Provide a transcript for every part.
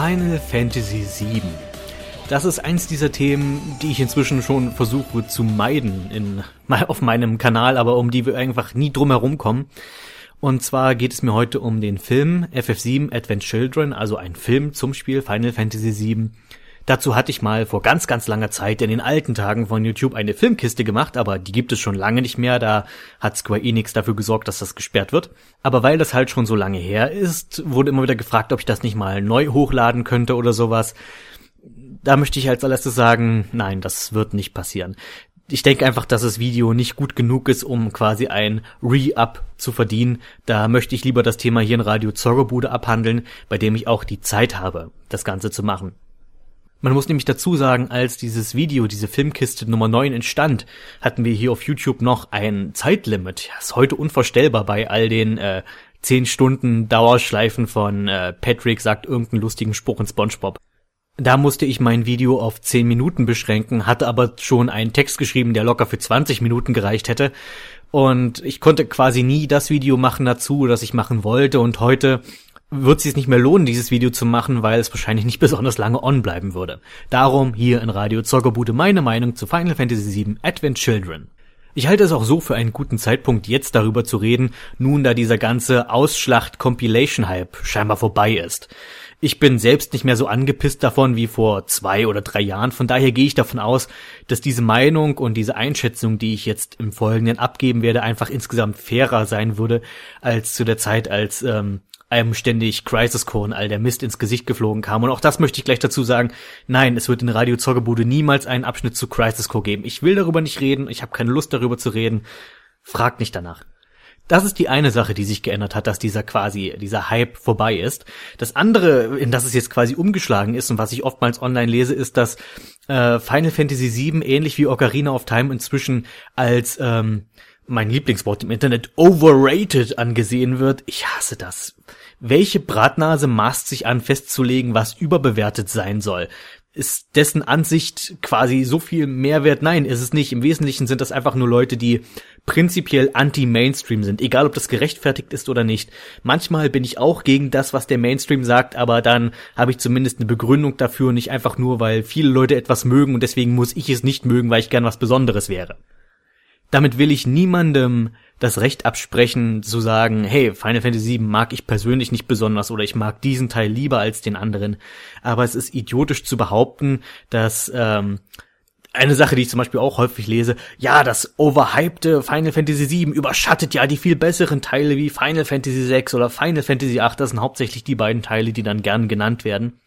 Final Fantasy VII. Das ist eins dieser Themen, die ich inzwischen schon versuche zu meiden in, auf meinem Kanal, aber um die wir einfach nie drum herum kommen. Und zwar geht es mir heute um den Film FF7 Advent Children, also ein Film zum Spiel Final Fantasy VII. Dazu hatte ich mal vor ganz, ganz langer Zeit in den alten Tagen von YouTube eine Filmkiste gemacht, aber die gibt es schon lange nicht mehr. Da hat Square Enix dafür gesorgt, dass das gesperrt wird. Aber weil das halt schon so lange her ist, wurde immer wieder gefragt, ob ich das nicht mal neu hochladen könnte oder sowas. Da möchte ich als allererstes sagen, nein, das wird nicht passieren ich denke einfach, dass das Video nicht gut genug ist, um quasi ein Re-Up zu verdienen. Da möchte ich lieber das Thema hier in Radio Zorrobude abhandeln, bei dem ich auch die Zeit habe, das Ganze zu machen. Man muss nämlich dazu sagen, als dieses Video, diese Filmkiste Nummer 9 entstand, hatten wir hier auf YouTube noch ein Zeitlimit. Das ist heute unvorstellbar bei all den äh, 10 Stunden Dauerschleifen von äh, Patrick sagt irgendeinen lustigen Spruch in SpongeBob. Da musste ich mein Video auf 10 Minuten beschränken, hatte aber schon einen Text geschrieben, der locker für 20 Minuten gereicht hätte. Und ich konnte quasi nie das Video machen dazu, das ich machen wollte. Und heute wird es nicht mehr lohnen, dieses Video zu machen, weil es wahrscheinlich nicht besonders lange on bleiben würde. Darum hier in Radio Zockerbude meine Meinung zu Final Fantasy VII Advent Children. Ich halte es auch so für einen guten Zeitpunkt, jetzt darüber zu reden, nun da dieser ganze Ausschlacht-Compilation-Hype scheinbar vorbei ist. Ich bin selbst nicht mehr so angepisst davon wie vor zwei oder drei Jahren. Von daher gehe ich davon aus, dass diese Meinung und diese Einschätzung, die ich jetzt im Folgenden abgeben werde, einfach insgesamt fairer sein würde als zu der Zeit, als ähm, einem ständig Crisis Core und all der Mist ins Gesicht geflogen kam. Und auch das möchte ich gleich dazu sagen. Nein, es wird in Radio Zockerbude niemals einen Abschnitt zu Crisis Core geben. Ich will darüber nicht reden. Ich habe keine Lust darüber zu reden. Fragt nicht danach. Das ist die eine Sache, die sich geändert hat, dass dieser quasi, dieser Hype vorbei ist. Das andere, in das es jetzt quasi umgeschlagen ist und was ich oftmals online lese, ist, dass äh, Final Fantasy VII ähnlich wie Ocarina of Time inzwischen als ähm, mein Lieblingswort im Internet overrated angesehen wird. Ich hasse das. Welche Bratnase maßt sich an festzulegen, was überbewertet sein soll? Ist dessen Ansicht quasi so viel Mehrwert? Nein, ist es nicht. Im Wesentlichen sind das einfach nur Leute, die prinzipiell anti-Mainstream sind, egal ob das gerechtfertigt ist oder nicht. Manchmal bin ich auch gegen das, was der Mainstream sagt, aber dann habe ich zumindest eine Begründung dafür, nicht einfach nur, weil viele Leute etwas mögen und deswegen muss ich es nicht mögen, weil ich gern was Besonderes wäre. Damit will ich niemandem das Recht absprechen, zu sagen, hey, Final Fantasy VII mag ich persönlich nicht besonders oder ich mag diesen Teil lieber als den anderen. Aber es ist idiotisch zu behaupten, dass ähm, eine Sache, die ich zum Beispiel auch häufig lese, ja, das overhypte Final Fantasy VII überschattet ja die viel besseren Teile wie Final Fantasy VI oder Final Fantasy VIII. Das sind hauptsächlich die beiden Teile, die dann gern genannt werden.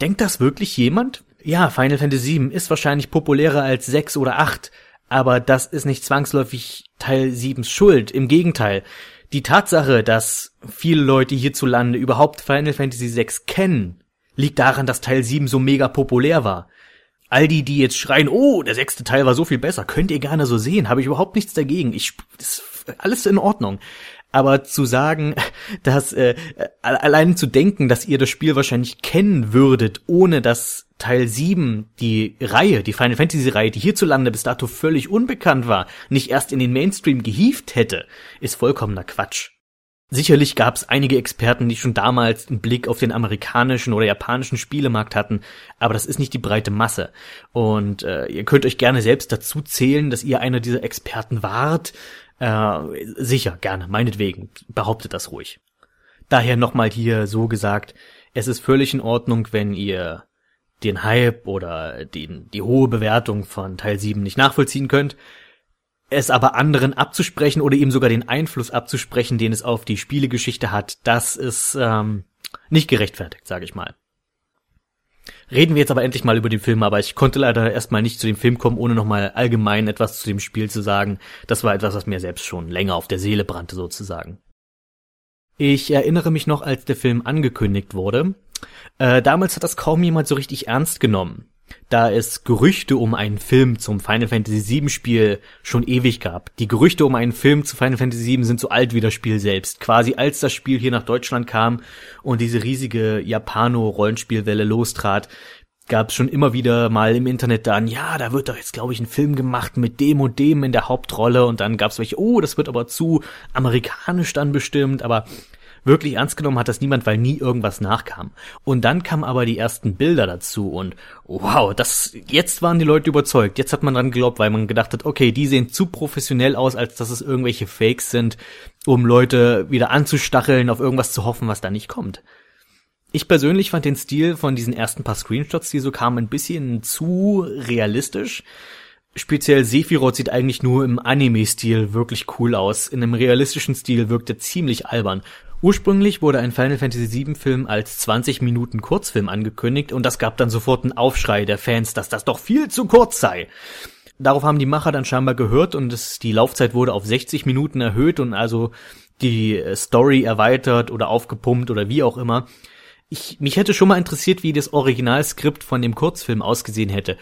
Denkt das wirklich jemand? Ja, Final Fantasy VII ist wahrscheinlich populärer als 6 oder 8, aber das ist nicht zwangsläufig Teil 7s Schuld. Im Gegenteil. Die Tatsache, dass viele Leute hierzulande überhaupt Final Fantasy VI kennen, liegt daran, dass Teil 7 so mega populär war. All die, die jetzt schreien, oh, der sechste Teil war so viel besser, könnt ihr gerne so sehen, habe ich überhaupt nichts dagegen. Ich, das ist alles in Ordnung. Aber zu sagen, dass äh, allein zu denken, dass ihr das Spiel wahrscheinlich kennen würdet, ohne dass Teil 7, die Reihe, die Final Fantasy Reihe, die hierzulande bis dato völlig unbekannt war, nicht erst in den Mainstream gehievt hätte, ist vollkommener Quatsch. Sicherlich gab es einige Experten, die schon damals einen Blick auf den amerikanischen oder japanischen Spielemarkt hatten, aber das ist nicht die breite Masse. Und äh, ihr könnt euch gerne selbst dazu zählen, dass ihr einer dieser Experten wart. Äh, sicher, gerne, meinetwegen, behauptet das ruhig. Daher nochmal hier so gesagt, es ist völlig in Ordnung, wenn ihr den Hype oder den, die hohe Bewertung von Teil 7 nicht nachvollziehen könnt, es aber anderen abzusprechen oder ihm sogar den Einfluss abzusprechen, den es auf die Spielegeschichte hat, das ist ähm, nicht gerechtfertigt, sage ich mal. Reden wir jetzt aber endlich mal über den Film, aber ich konnte leider erstmal nicht zu dem Film kommen, ohne nochmal allgemein etwas zu dem Spiel zu sagen. Das war etwas, was mir selbst schon länger auf der Seele brannte sozusagen. Ich erinnere mich noch, als der Film angekündigt wurde. Äh, damals hat das kaum jemand so richtig ernst genommen da es Gerüchte um einen Film zum Final Fantasy VII Spiel schon ewig gab. Die Gerüchte um einen Film zu Final Fantasy VII sind so alt wie das Spiel selbst. Quasi als das Spiel hier nach Deutschland kam und diese riesige Japano-Rollenspielwelle lostrat, gab es schon immer wieder mal im Internet dann, ja, da wird doch jetzt, glaube ich, ein Film gemacht mit dem und dem in der Hauptrolle und dann gab es welche, oh, das wird aber zu amerikanisch dann bestimmt, aber Wirklich ernst genommen hat das niemand, weil nie irgendwas nachkam. Und dann kamen aber die ersten Bilder dazu und wow, das, jetzt waren die Leute überzeugt. Jetzt hat man dran geglaubt, weil man gedacht hat, okay, die sehen zu professionell aus, als dass es irgendwelche Fakes sind, um Leute wieder anzustacheln, auf irgendwas zu hoffen, was da nicht kommt. Ich persönlich fand den Stil von diesen ersten paar Screenshots, die so kamen, ein bisschen zu realistisch. Speziell Sephiroth sieht eigentlich nur im Anime-Stil wirklich cool aus. In einem realistischen Stil wirkt er ziemlich albern. Ursprünglich wurde ein Final Fantasy VII Film als 20 Minuten Kurzfilm angekündigt und das gab dann sofort einen Aufschrei der Fans, dass das doch viel zu kurz sei. Darauf haben die Macher dann scheinbar gehört und es, die Laufzeit wurde auf 60 Minuten erhöht und also die Story erweitert oder aufgepumpt oder wie auch immer. Ich, mich hätte schon mal interessiert, wie das Originalskript von dem Kurzfilm ausgesehen hätte.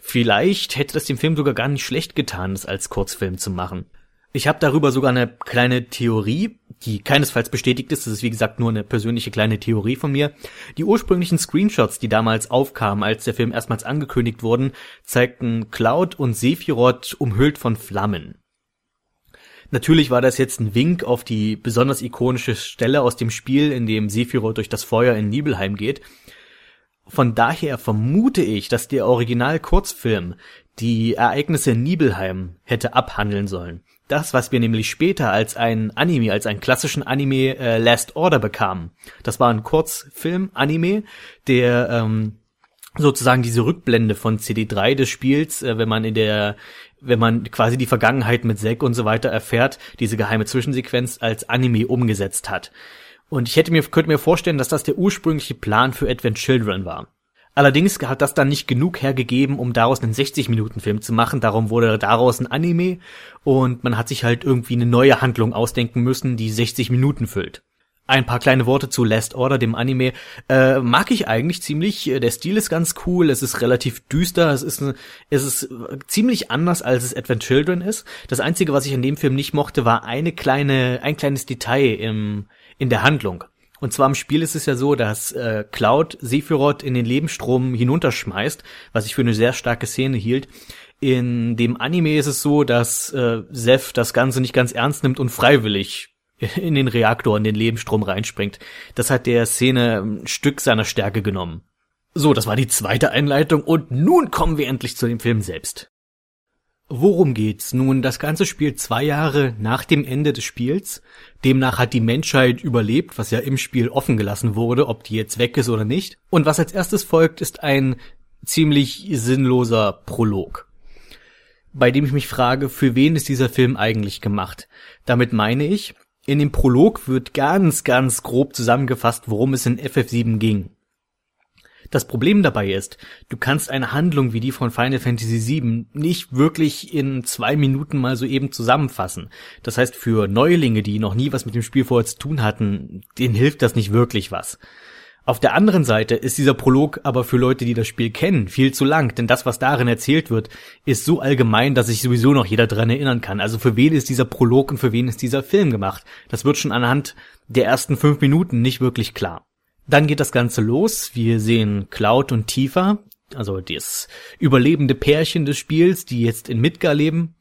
Vielleicht hätte das dem Film sogar gar nicht schlecht getan, es als Kurzfilm zu machen. Ich habe darüber sogar eine kleine Theorie, die keinesfalls bestätigt ist. Das ist wie gesagt nur eine persönliche kleine Theorie von mir. Die ursprünglichen Screenshots, die damals aufkamen, als der Film erstmals angekündigt wurden, zeigten Cloud und Sephiroth umhüllt von Flammen. Natürlich war das jetzt ein Wink auf die besonders ikonische Stelle aus dem Spiel, in dem Sephiroth durch das Feuer in Nibelheim geht. Von daher vermute ich, dass der Original-Kurzfilm die Ereignisse in Nibelheim hätte abhandeln sollen. Das, was wir nämlich später als ein Anime, als einen klassischen Anime äh, Last Order bekamen. Das war ein Kurzfilm-Anime, der ähm, sozusagen diese Rückblende von CD3 des Spiels, äh, wenn man in der wenn man quasi die Vergangenheit mit Zack und so weiter erfährt, diese geheime Zwischensequenz als Anime umgesetzt hat. Und ich hätte mir, könnte mir vorstellen, dass das der ursprüngliche Plan für Advent Children war. Allerdings hat das dann nicht genug hergegeben, um daraus einen 60-Minuten-Film zu machen. Darum wurde daraus ein Anime und man hat sich halt irgendwie eine neue Handlung ausdenken müssen, die 60 Minuten füllt. Ein paar kleine Worte zu Last Order, dem Anime. Äh, mag ich eigentlich ziemlich. Der Stil ist ganz cool. Es ist relativ düster. Es ist, es ist ziemlich anders, als es Advent Children ist. Das Einzige, was ich in dem Film nicht mochte, war eine kleine, ein kleines Detail im, in der Handlung. Und zwar im Spiel ist es ja so, dass äh, Cloud Sephiroth in den Lebensstrom hinunterschmeißt, was ich für eine sehr starke Szene hielt. In dem Anime ist es so, dass äh, Seth das Ganze nicht ganz ernst nimmt und freiwillig in den Reaktor, in den Lebensstrom reinspringt. Das hat der Szene ein Stück seiner Stärke genommen. So, das war die zweite Einleitung und nun kommen wir endlich zu dem Film selbst. Worum geht's? Nun, das Ganze spielt zwei Jahre nach dem Ende des Spiels. Demnach hat die Menschheit überlebt, was ja im Spiel offen gelassen wurde, ob die jetzt weg ist oder nicht. Und was als erstes folgt, ist ein ziemlich sinnloser Prolog. Bei dem ich mich frage, für wen ist dieser Film eigentlich gemacht? Damit meine ich, in dem Prolog wird ganz, ganz grob zusammengefasst, worum es in FF7 ging. Das Problem dabei ist, du kannst eine Handlung wie die von Final Fantasy VII nicht wirklich in zwei Minuten mal so eben zusammenfassen. Das heißt, für Neulinge, die noch nie was mit dem Spiel vorher zu tun hatten, denen hilft das nicht wirklich was. Auf der anderen Seite ist dieser Prolog aber für Leute, die das Spiel kennen, viel zu lang, denn das, was darin erzählt wird, ist so allgemein, dass sich sowieso noch jeder dran erinnern kann. Also für wen ist dieser Prolog und für wen ist dieser Film gemacht? Das wird schon anhand der ersten fünf Minuten nicht wirklich klar. Dann geht das Ganze los. Wir sehen Cloud und Tifa, also das überlebende Pärchen des Spiels, die jetzt in Midgar leben.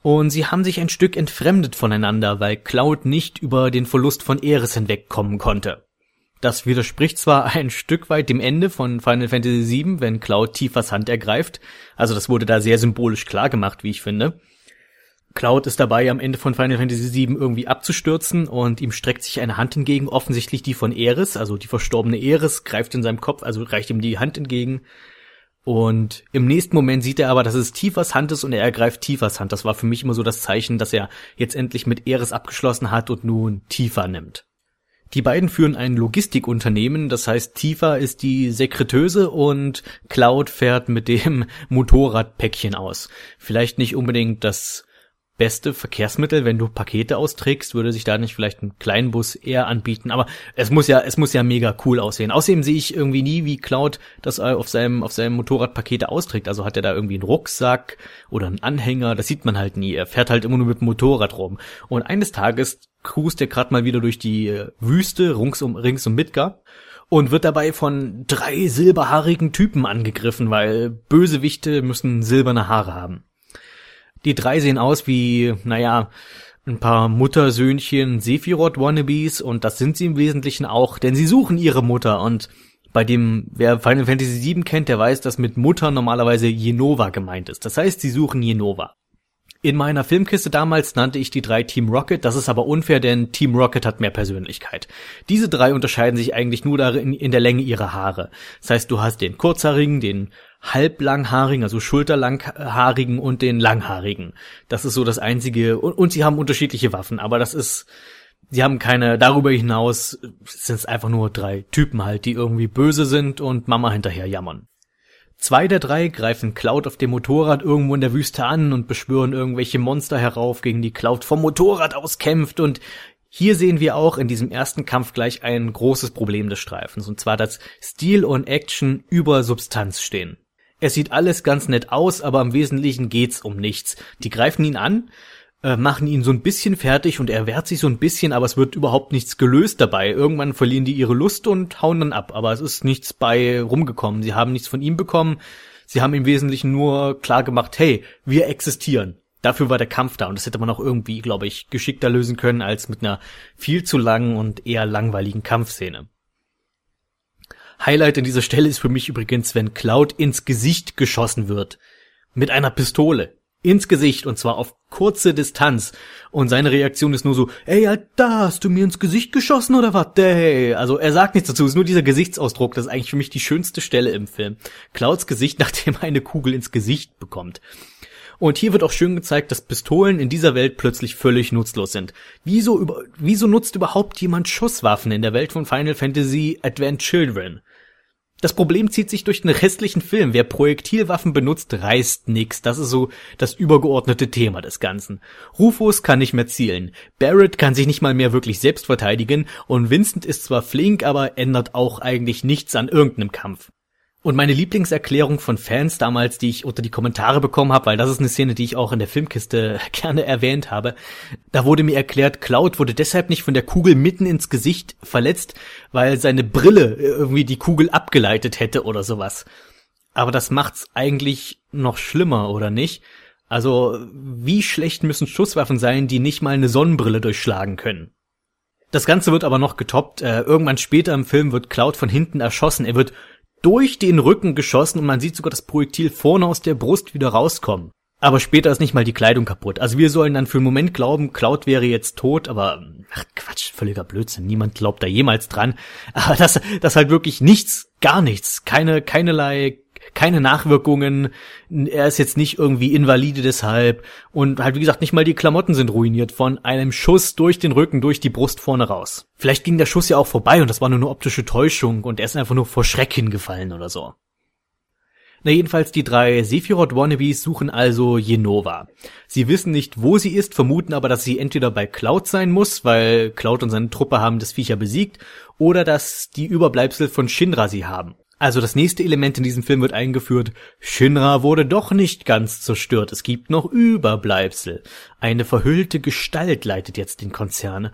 Und sie haben sich ein Stück entfremdet voneinander, weil Cloud nicht über den Verlust von Eris hinwegkommen konnte. Das widerspricht zwar ein Stück weit dem Ende von Final Fantasy VII, wenn Cloud Tifas Hand ergreift. Also das wurde da sehr symbolisch klar gemacht, wie ich finde. Cloud ist dabei, am Ende von Final Fantasy VII irgendwie abzustürzen und ihm streckt sich eine Hand entgegen, offensichtlich die von Eris, also die verstorbene Eris, greift in seinem Kopf, also reicht ihm die Hand entgegen. Und im nächsten Moment sieht er aber, dass es Tifas Hand ist und er ergreift Tifas Hand. Das war für mich immer so das Zeichen, dass er jetzt endlich mit Eris abgeschlossen hat und nun Tifa nimmt. Die beiden führen ein Logistikunternehmen, das heißt Tifa ist die Sekretöse und Cloud fährt mit dem Motorradpäckchen aus. Vielleicht nicht unbedingt das beste Verkehrsmittel, wenn du Pakete austrägst, würde sich da nicht vielleicht ein Kleinbus eher anbieten, aber es muss ja, es muss ja mega cool aussehen. Außerdem sehe ich irgendwie nie, wie Cloud das auf seinem, auf seinem Motorrad Pakete austrägt. Also hat er da irgendwie einen Rucksack oder einen Anhänger, das sieht man halt nie. Er fährt halt immer nur mit dem Motorrad rum. Und eines Tages cruist er gerade mal wieder durch die äh, Wüste rings um, rings um Midgar und wird dabei von drei silberhaarigen Typen angegriffen, weil Bösewichte müssen silberne Haare haben. Die drei sehen aus wie, naja, ein paar Muttersöhnchen Sephiroth-Wannabes und das sind sie im Wesentlichen auch, denn sie suchen ihre Mutter und bei dem, wer Final Fantasy VII kennt, der weiß, dass mit Mutter normalerweise Jenova gemeint ist. Das heißt, sie suchen Jenova. In meiner Filmkiste damals nannte ich die drei Team Rocket, das ist aber unfair, denn Team Rocket hat mehr Persönlichkeit. Diese drei unterscheiden sich eigentlich nur darin in der Länge ihrer Haare. Das heißt, du hast den kurzhaarigen, den halblanghaarigen, also schulterlanghaarigen und den langhaarigen. Das ist so das einzige, und, und sie haben unterschiedliche Waffen, aber das ist, sie haben keine, darüber hinaus sind es einfach nur drei Typen halt, die irgendwie böse sind und Mama hinterher jammern. Zwei der drei greifen Cloud auf dem Motorrad irgendwo in der Wüste an und beschwören irgendwelche Monster herauf, gegen die Cloud vom Motorrad aus kämpft und hier sehen wir auch in diesem ersten Kampf gleich ein großes Problem des Streifens, und zwar, dass Stil und Action über Substanz stehen. Es sieht alles ganz nett aus, aber im Wesentlichen geht's um nichts. Die greifen ihn an, äh, machen ihn so ein bisschen fertig und er wehrt sich so ein bisschen, aber es wird überhaupt nichts gelöst dabei. Irgendwann verlieren die ihre Lust und hauen dann ab, aber es ist nichts bei rumgekommen. Sie haben nichts von ihm bekommen. Sie haben im Wesentlichen nur klar gemacht, hey, wir existieren. Dafür war der Kampf da und das hätte man auch irgendwie, glaube ich, geschickter lösen können als mit einer viel zu langen und eher langweiligen Kampfszene. Highlight an dieser Stelle ist für mich übrigens, wenn Cloud ins Gesicht geschossen wird. Mit einer Pistole ins Gesicht und zwar auf kurze Distanz. Und seine Reaktion ist nur so, ey, Alter, hast du mir ins Gesicht geschossen oder was? Hey. Also er sagt nichts dazu, ist nur dieser Gesichtsausdruck. Das ist eigentlich für mich die schönste Stelle im Film. Clouds Gesicht, nachdem er eine Kugel ins Gesicht bekommt. Und hier wird auch schön gezeigt, dass Pistolen in dieser Welt plötzlich völlig nutzlos sind. Wieso, über, wieso nutzt überhaupt jemand Schusswaffen in der Welt von Final Fantasy Advent Children? Das Problem zieht sich durch den restlichen Film. Wer Projektilwaffen benutzt, reißt nix. Das ist so das übergeordnete Thema des Ganzen. Rufus kann nicht mehr zielen. Barrett kann sich nicht mal mehr wirklich selbst verteidigen und Vincent ist zwar flink, aber ändert auch eigentlich nichts an irgendeinem Kampf. Und meine Lieblingserklärung von Fans damals, die ich unter die Kommentare bekommen habe, weil das ist eine Szene, die ich auch in der Filmkiste gerne erwähnt habe, da wurde mir erklärt, Cloud wurde deshalb nicht von der Kugel mitten ins Gesicht verletzt, weil seine Brille irgendwie die Kugel abgeleitet hätte oder sowas. Aber das macht's eigentlich noch schlimmer, oder nicht? Also, wie schlecht müssen Schusswaffen sein, die nicht mal eine Sonnenbrille durchschlagen können? Das Ganze wird aber noch getoppt. Äh, irgendwann später im Film wird Cloud von hinten erschossen. Er wird durch den Rücken geschossen und man sieht sogar das Projektil vorne aus der Brust wieder rauskommen. Aber später ist nicht mal die Kleidung kaputt. Also wir sollen dann für einen Moment glauben, Cloud wäre jetzt tot, aber ach Quatsch, völliger Blödsinn. Niemand glaubt da jemals dran. Aber das, das halt wirklich nichts, gar nichts, keine, keinerlei keine Nachwirkungen, er ist jetzt nicht irgendwie invalide deshalb und halt wie gesagt nicht mal die Klamotten sind ruiniert von einem Schuss durch den Rücken, durch die Brust vorne raus. Vielleicht ging der Schuss ja auch vorbei und das war nur eine optische Täuschung und er ist einfach nur vor Schreck hingefallen oder so. Na jedenfalls die drei Sephiroth Wannabes suchen also Jenova. Sie wissen nicht, wo sie ist, vermuten aber, dass sie entweder bei Cloud sein muss, weil Cloud und seine Truppe haben das Viecher besiegt, oder dass die Überbleibsel von Shinra sie haben. Also das nächste Element in diesem Film wird eingeführt. Shinra wurde doch nicht ganz zerstört. Es gibt noch Überbleibsel. Eine verhüllte Gestalt leitet jetzt den Konzern.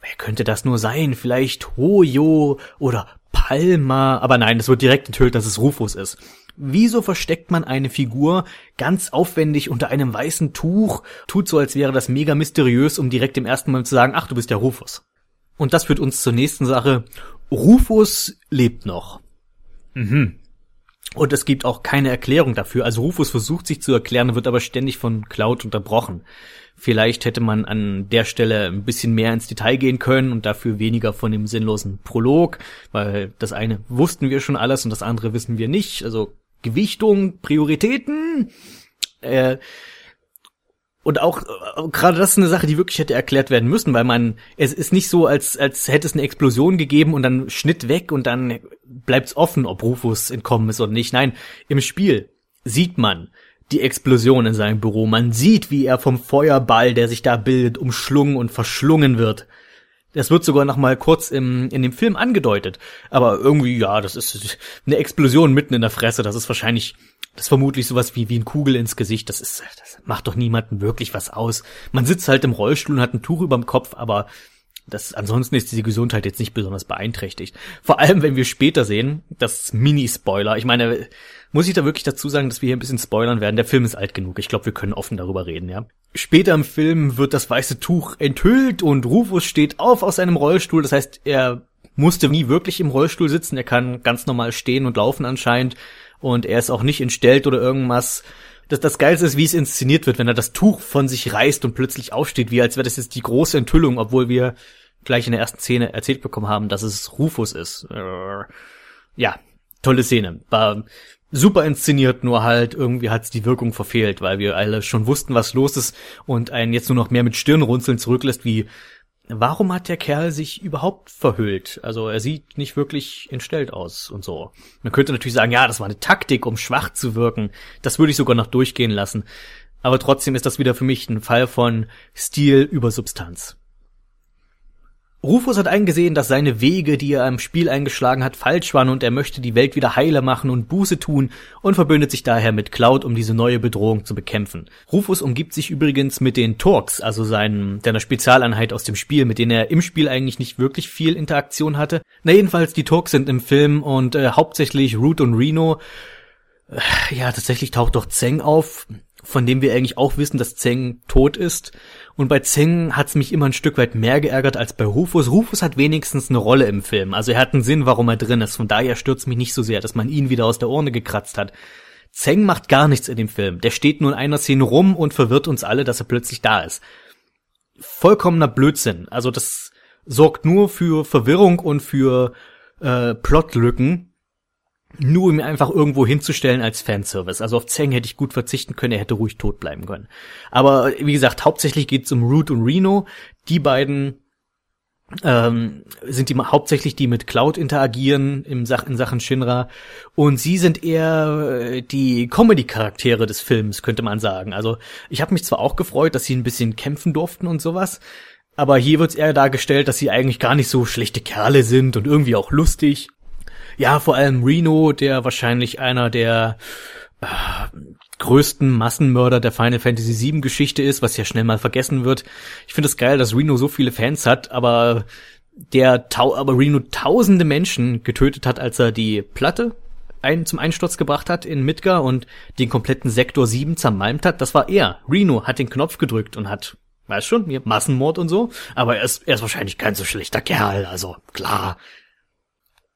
Wer könnte das nur sein? Vielleicht Hoyo oder Palma. Aber nein, es wird direkt enthüllt, dass es Rufus ist. Wieso versteckt man eine Figur ganz aufwendig unter einem weißen Tuch, tut so, als wäre das mega mysteriös, um direkt im ersten Mal zu sagen, ach, du bist der Rufus. Und das führt uns zur nächsten Sache. Rufus lebt noch. Mhm. Und es gibt auch keine Erklärung dafür. Also Rufus versucht sich zu erklären, wird aber ständig von Cloud unterbrochen. Vielleicht hätte man an der Stelle ein bisschen mehr ins Detail gehen können und dafür weniger von dem sinnlosen Prolog, weil das eine wussten wir schon alles und das andere wissen wir nicht. Also Gewichtung, Prioritäten. Äh, und auch äh, gerade das ist eine Sache, die wirklich hätte erklärt werden müssen, weil man es ist nicht so, als als hätte es eine Explosion gegeben und dann Schnitt weg und dann bleibt's offen, ob Rufus entkommen ist oder nicht. Nein, im Spiel sieht man die Explosion in seinem Büro. Man sieht, wie er vom Feuerball, der sich da bildet, umschlungen und verschlungen wird. Das wird sogar noch mal kurz im, in dem Film angedeutet. Aber irgendwie, ja, das ist eine Explosion mitten in der Fresse. Das ist wahrscheinlich das ist vermutlich sowas wie, wie ein Kugel ins Gesicht. Das ist, das macht doch niemanden wirklich was aus. Man sitzt halt im Rollstuhl und hat ein Tuch überm Kopf, aber Das, ansonsten ist diese Gesundheit jetzt nicht besonders beeinträchtigt. Vor allem, wenn wir später sehen, das Mini-Spoiler. Ich meine, muss ich da wirklich dazu sagen, dass wir hier ein bisschen spoilern werden? Der Film ist alt genug. Ich glaube, wir können offen darüber reden, ja. Später im Film wird das weiße Tuch enthüllt und Rufus steht auf aus seinem Rollstuhl. Das heißt, er musste nie wirklich im Rollstuhl sitzen. Er kann ganz normal stehen und laufen anscheinend. Und er ist auch nicht entstellt oder irgendwas. Das, das Geilste ist, wie es inszeniert wird, wenn er das Tuch von sich reißt und plötzlich aufsteht, wie als wäre das jetzt die große Enthüllung, obwohl wir gleich in der ersten Szene erzählt bekommen haben, dass es Rufus ist. Ja, tolle Szene. War super inszeniert, nur halt irgendwie hat's die Wirkung verfehlt, weil wir alle schon wussten, was los ist und einen jetzt nur noch mehr mit Stirnrunzeln zurücklässt, wie warum hat der Kerl sich überhaupt verhüllt? Also er sieht nicht wirklich entstellt aus und so. Man könnte natürlich sagen, ja, das war eine Taktik, um schwach zu wirken. Das würde ich sogar noch durchgehen lassen. Aber trotzdem ist das wieder für mich ein Fall von Stil über Substanz. Rufus hat eingesehen, dass seine Wege, die er im Spiel eingeschlagen hat, falsch waren und er möchte die Welt wieder heiler machen und Buße tun und verbündet sich daher mit Cloud, um diese neue Bedrohung zu bekämpfen. Rufus umgibt sich übrigens mit den Torks, also seinen, seiner Spezialeinheit aus dem Spiel, mit denen er im Spiel eigentlich nicht wirklich viel Interaktion hatte. Na jedenfalls, die Torks sind im Film und äh, hauptsächlich Root und Reno. Äh, ja, tatsächlich taucht doch Zeng auf, von dem wir eigentlich auch wissen, dass Zeng tot ist. Und bei Zeng hat's mich immer ein Stück weit mehr geärgert als bei Rufus. Rufus hat wenigstens eine Rolle im Film. Also er hat einen Sinn, warum er drin ist. Von daher stürzt mich nicht so sehr, dass man ihn wieder aus der Urne gekratzt hat. Zeng macht gar nichts in dem Film. Der steht nur in einer Szene rum und verwirrt uns alle, dass er plötzlich da ist. Vollkommener Blödsinn. Also das sorgt nur für Verwirrung und für äh, Plotlücken, nur um ihn einfach irgendwo hinzustellen als Fanservice. Also auf Zeng hätte ich gut verzichten können, er hätte ruhig tot bleiben können. Aber wie gesagt, hauptsächlich geht es um Root und Reno. Die beiden ähm, sind die hauptsächlich die mit Cloud interagieren im Sach in Sachen Shinra und sie sind eher äh, die Comedy-Charaktere des Films, könnte man sagen. Also ich habe mich zwar auch gefreut, dass sie ein bisschen kämpfen durften und sowas, aber hier wird's eher dargestellt, dass sie eigentlich gar nicht so schlechte Kerle sind und irgendwie auch lustig ja, vor allem Reno, der wahrscheinlich einer der äh, größten Massenmörder der Final Fantasy VII Geschichte ist, was ja schnell mal vergessen wird. Ich finde es geil, dass Reno so viele Fans hat, aber der Tau aber Reno tausende Menschen getötet hat, als er die Platte ein, zum Einsturz gebracht hat in Midgar und den kompletten Sektor 7 zermalmt hat, das war er. Reno hat den Knopf gedrückt und hat, weißt schon, Massenmord und so, aber er ist, er ist wahrscheinlich kein so schlechter Kerl, also klar,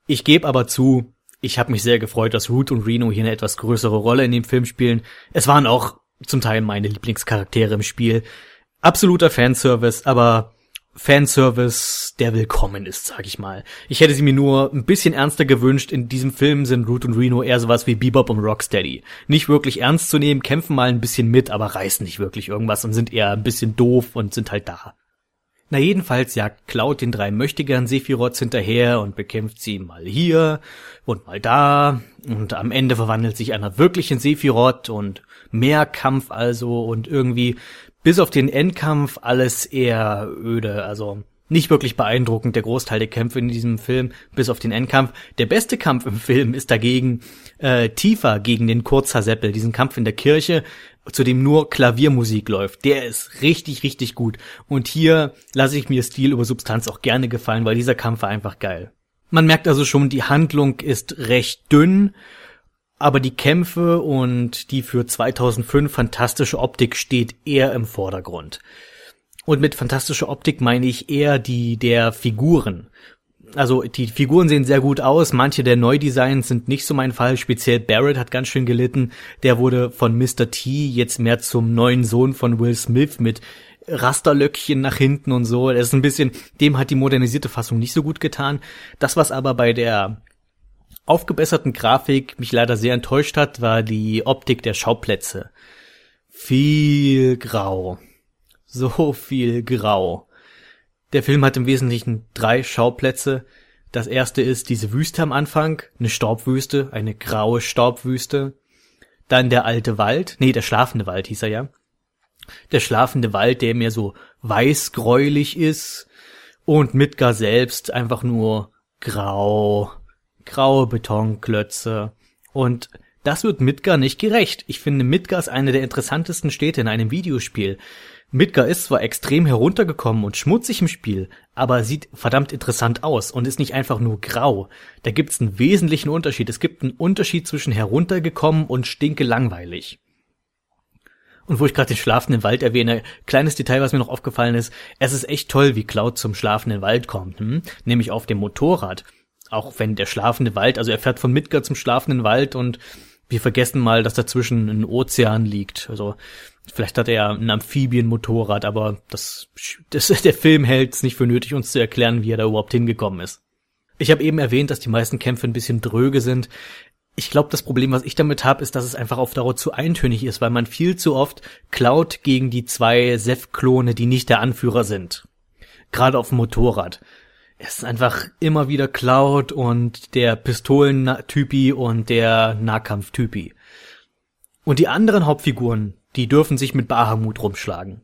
ich gebe aber zu, ich habe mich sehr gefreut, dass Root und Reno hier eine etwas größere Rolle in dem Film spielen. Es waren auch zum Teil meine Lieblingscharaktere im Spiel. Absoluter Fanservice, aber Fanservice, der willkommen ist, sag ich mal. Ich hätte sie mir nur ein bisschen ernster gewünscht. In diesem Film sind Root und Reno eher sowas wie Bebop und Rocksteady. Nicht wirklich ernst zu nehmen, kämpfen mal ein bisschen mit, aber reißen nicht wirklich irgendwas und sind eher ein bisschen doof und sind halt da. Na jedenfalls jagt Cloud den drei Möchtegern Sephiroths hinterher und bekämpft sie mal hier und mal da. Und am Ende verwandelt sich einer wirklich in Sephiroth und mehr Kampf also und irgendwie bis auf den Endkampf alles eher öde, also nicht wirklich beeindruckend, der Großteil der Kämpfe in diesem Film, bis auf den Endkampf. Der beste Kampf im Film ist dagegen äh, tiefer gegen den Kurzhaarseppel, diesen Kampf in der Kirche, zu dem nur Klaviermusik läuft. Der ist richtig, richtig gut. Und hier lasse ich mir Stil über Substanz auch gerne gefallen, weil dieser Kampf war einfach geil. Man merkt also schon, die Handlung ist recht dünn, aber die Kämpfe und die für 2005 fantastische Optik steht eher im Vordergrund. Und mit fantastischer Optik meine ich eher die der Figuren also die Figuren sehen sehr gut aus. Manche der Neudesigns sind nicht so mein Fall. Speziell Barrett hat ganz schön gelitten. Der wurde von Mr. T jetzt mehr zum neuen Sohn von Will Smith mit Rasterlöckchen nach hinten und so. Das ist ein bisschen, dem hat die modernisierte Fassung nicht so gut getan. Das, was aber bei der aufgebesserten Grafik mich leider sehr enttäuscht hat, war die Optik der Schauplätze. Viel grau. So viel grau. Der Film hat im Wesentlichen drei Schauplätze. Das erste ist diese Wüste am Anfang, eine Staubwüste, eine graue Staubwüste. Dann der alte Wald, nee, der schlafende Wald hieß er ja. Der schlafende Wald, der mehr so weißgräulich ist und Midgar selbst einfach nur grau, graue Betonklötze und Das wird Midgar nicht gerecht. Ich finde, Midgar ist eine der interessantesten Städte in einem Videospiel. Midgar ist zwar extrem heruntergekommen und schmutzig im Spiel, aber sieht verdammt interessant aus und ist nicht einfach nur grau. Da gibt's einen wesentlichen Unterschied. Es gibt einen Unterschied zwischen heruntergekommen und stinke langweilig. Und wo ich gerade den schlafenden Wald erwähne, kleines Detail, was mir noch aufgefallen ist, es ist echt toll, wie Cloud zum schlafenden Wald kommt, hm? nämlich auf dem Motorrad. Auch wenn der schlafende Wald, also er fährt von Midgar zum schlafenden Wald und wir vergessen mal, dass dazwischen ein Ozean liegt. Also vielleicht hat er ein Amphibienmotorrad, aber das, das der Film hält es nicht für nötig, uns zu erklären, wie er da überhaupt hingekommen ist. Ich habe eben erwähnt, dass die meisten Kämpfe ein bisschen dröge sind. Ich glaube, das Problem, was ich damit habe, ist, dass es einfach auf Dauer zu eintönig ist, weil man viel zu oft klaut gegen die zwei Seth-Klone, die nicht der Anführer sind. Gerade auf dem Motorrad es ist einfach immer wieder Cloud und der Pistolentypi und der Nahkampftypi. Und die anderen Hauptfiguren, die dürfen sich mit Bahamut rumschlagen.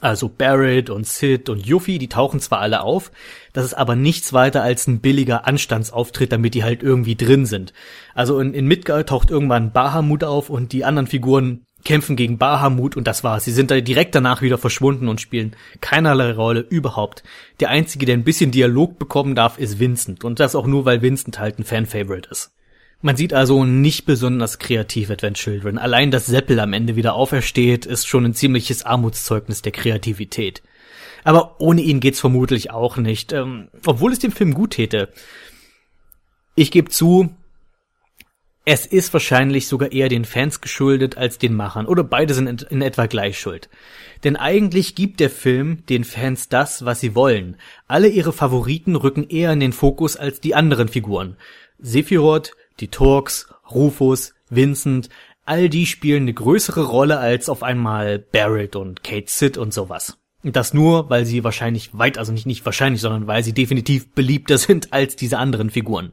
Also Barrett und Sid und Yuffie, die tauchen zwar alle auf, das ist aber nichts weiter als ein billiger Anstandsauftritt, damit die halt irgendwie drin sind. Also in, in Midgard taucht irgendwann Bahamut auf und die anderen Figuren kämpfen gegen Bahamut und das war's. Sie sind da direkt danach wieder verschwunden und spielen keinerlei Rolle überhaupt. Der einzige, der ein bisschen Dialog bekommen darf, ist Vincent und das auch nur, weil Vincent halt ein Fan-Favorite ist. Man sieht also nicht besonders kreativ Advent Children. Allein, dass Seppel am Ende wieder aufersteht, ist schon ein ziemliches Armutszeugnis der Kreativität. Aber ohne ihn geht's vermutlich auch nicht, ähm, obwohl es dem Film gut täte. Ich gebe zu, es ist wahrscheinlich sogar eher den Fans geschuldet als den Machern, oder beide sind in etwa gleich schuld. Denn eigentlich gibt der Film den Fans das, was sie wollen. Alle ihre Favoriten rücken eher in den Fokus als die anderen Figuren. Sephiroth, die Turks, Rufus, Vincent, all die spielen eine größere Rolle als auf einmal Barrett und Kate Sid und sowas. Und das nur, weil sie wahrscheinlich weit, also nicht, nicht wahrscheinlich, sondern weil sie definitiv beliebter sind als diese anderen Figuren.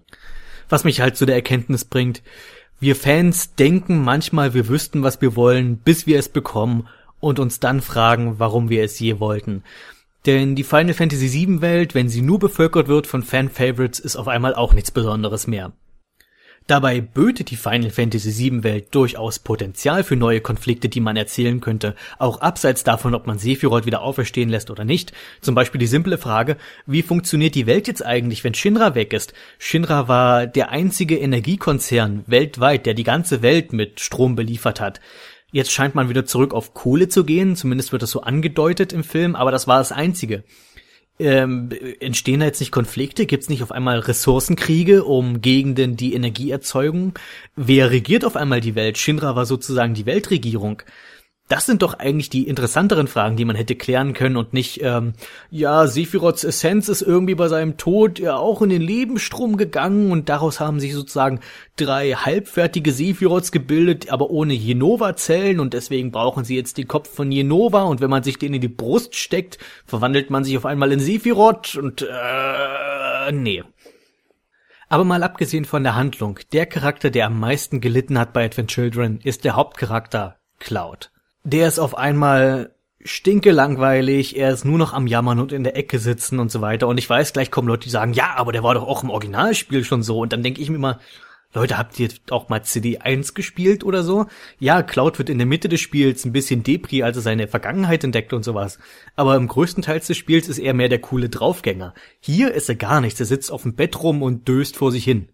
Was mich halt zu der Erkenntnis bringt, wir Fans denken manchmal, wir wüssten, was wir wollen, bis wir es bekommen und uns dann fragen, warum wir es je wollten. Denn die Final Fantasy VII Welt, wenn sie nur bevölkert wird von Fan-Favorites, ist auf einmal auch nichts Besonderes mehr. Dabei bötet die Final Fantasy VII Welt durchaus Potenzial für neue Konflikte, die man erzählen könnte, auch abseits davon, ob man Sephiroth wieder auferstehen lässt oder nicht. Zum Beispiel die simple Frage, wie funktioniert die Welt jetzt eigentlich, wenn Shinra weg ist? Shinra war der einzige Energiekonzern weltweit, der die ganze Welt mit Strom beliefert hat. Jetzt scheint man wieder zurück auf Kohle zu gehen, zumindest wird das so angedeutet im Film, aber das war das Einzige ähm, entstehen da jetzt nicht Konflikte? Gibt es nicht auf einmal Ressourcenkriege um Gegenden, die Energie erzeugen? Wer regiert auf einmal die Welt? Shinra war sozusagen die Weltregierung. Das sind doch eigentlich die interessanteren Fragen, die man hätte klären können und nicht, ähm, ja, Sephiroths Essenz ist irgendwie bei seinem Tod ja auch in den Lebensstrom gegangen und daraus haben sich sozusagen drei halbfertige Sephiroths gebildet, aber ohne Jenova-Zellen und deswegen brauchen sie jetzt den Kopf von Jenova und wenn man sich den in die Brust steckt, verwandelt man sich auf einmal in Sephiroth und, äh, nee. Aber mal abgesehen von der Handlung, der Charakter, der am meisten gelitten hat bei Advent Children, ist der Hauptcharakter Cloud der ist auf einmal stinke langweilig, er ist nur noch am Jammern und in der Ecke sitzen und so weiter. Und ich weiß, gleich kommen Leute, die sagen, ja, aber der war doch auch im Originalspiel schon so. Und dann denke ich mir immer, Leute, habt ihr auch mal CD1 gespielt oder so? Ja, Cloud wird in der Mitte des Spiels ein bisschen Depri, als er seine Vergangenheit entdeckt und sowas. Aber im größten Teil des Spiels ist er mehr der coole Draufgänger. Hier ist er gar nichts, er sitzt auf dem Bett rum und döst vor sich hin.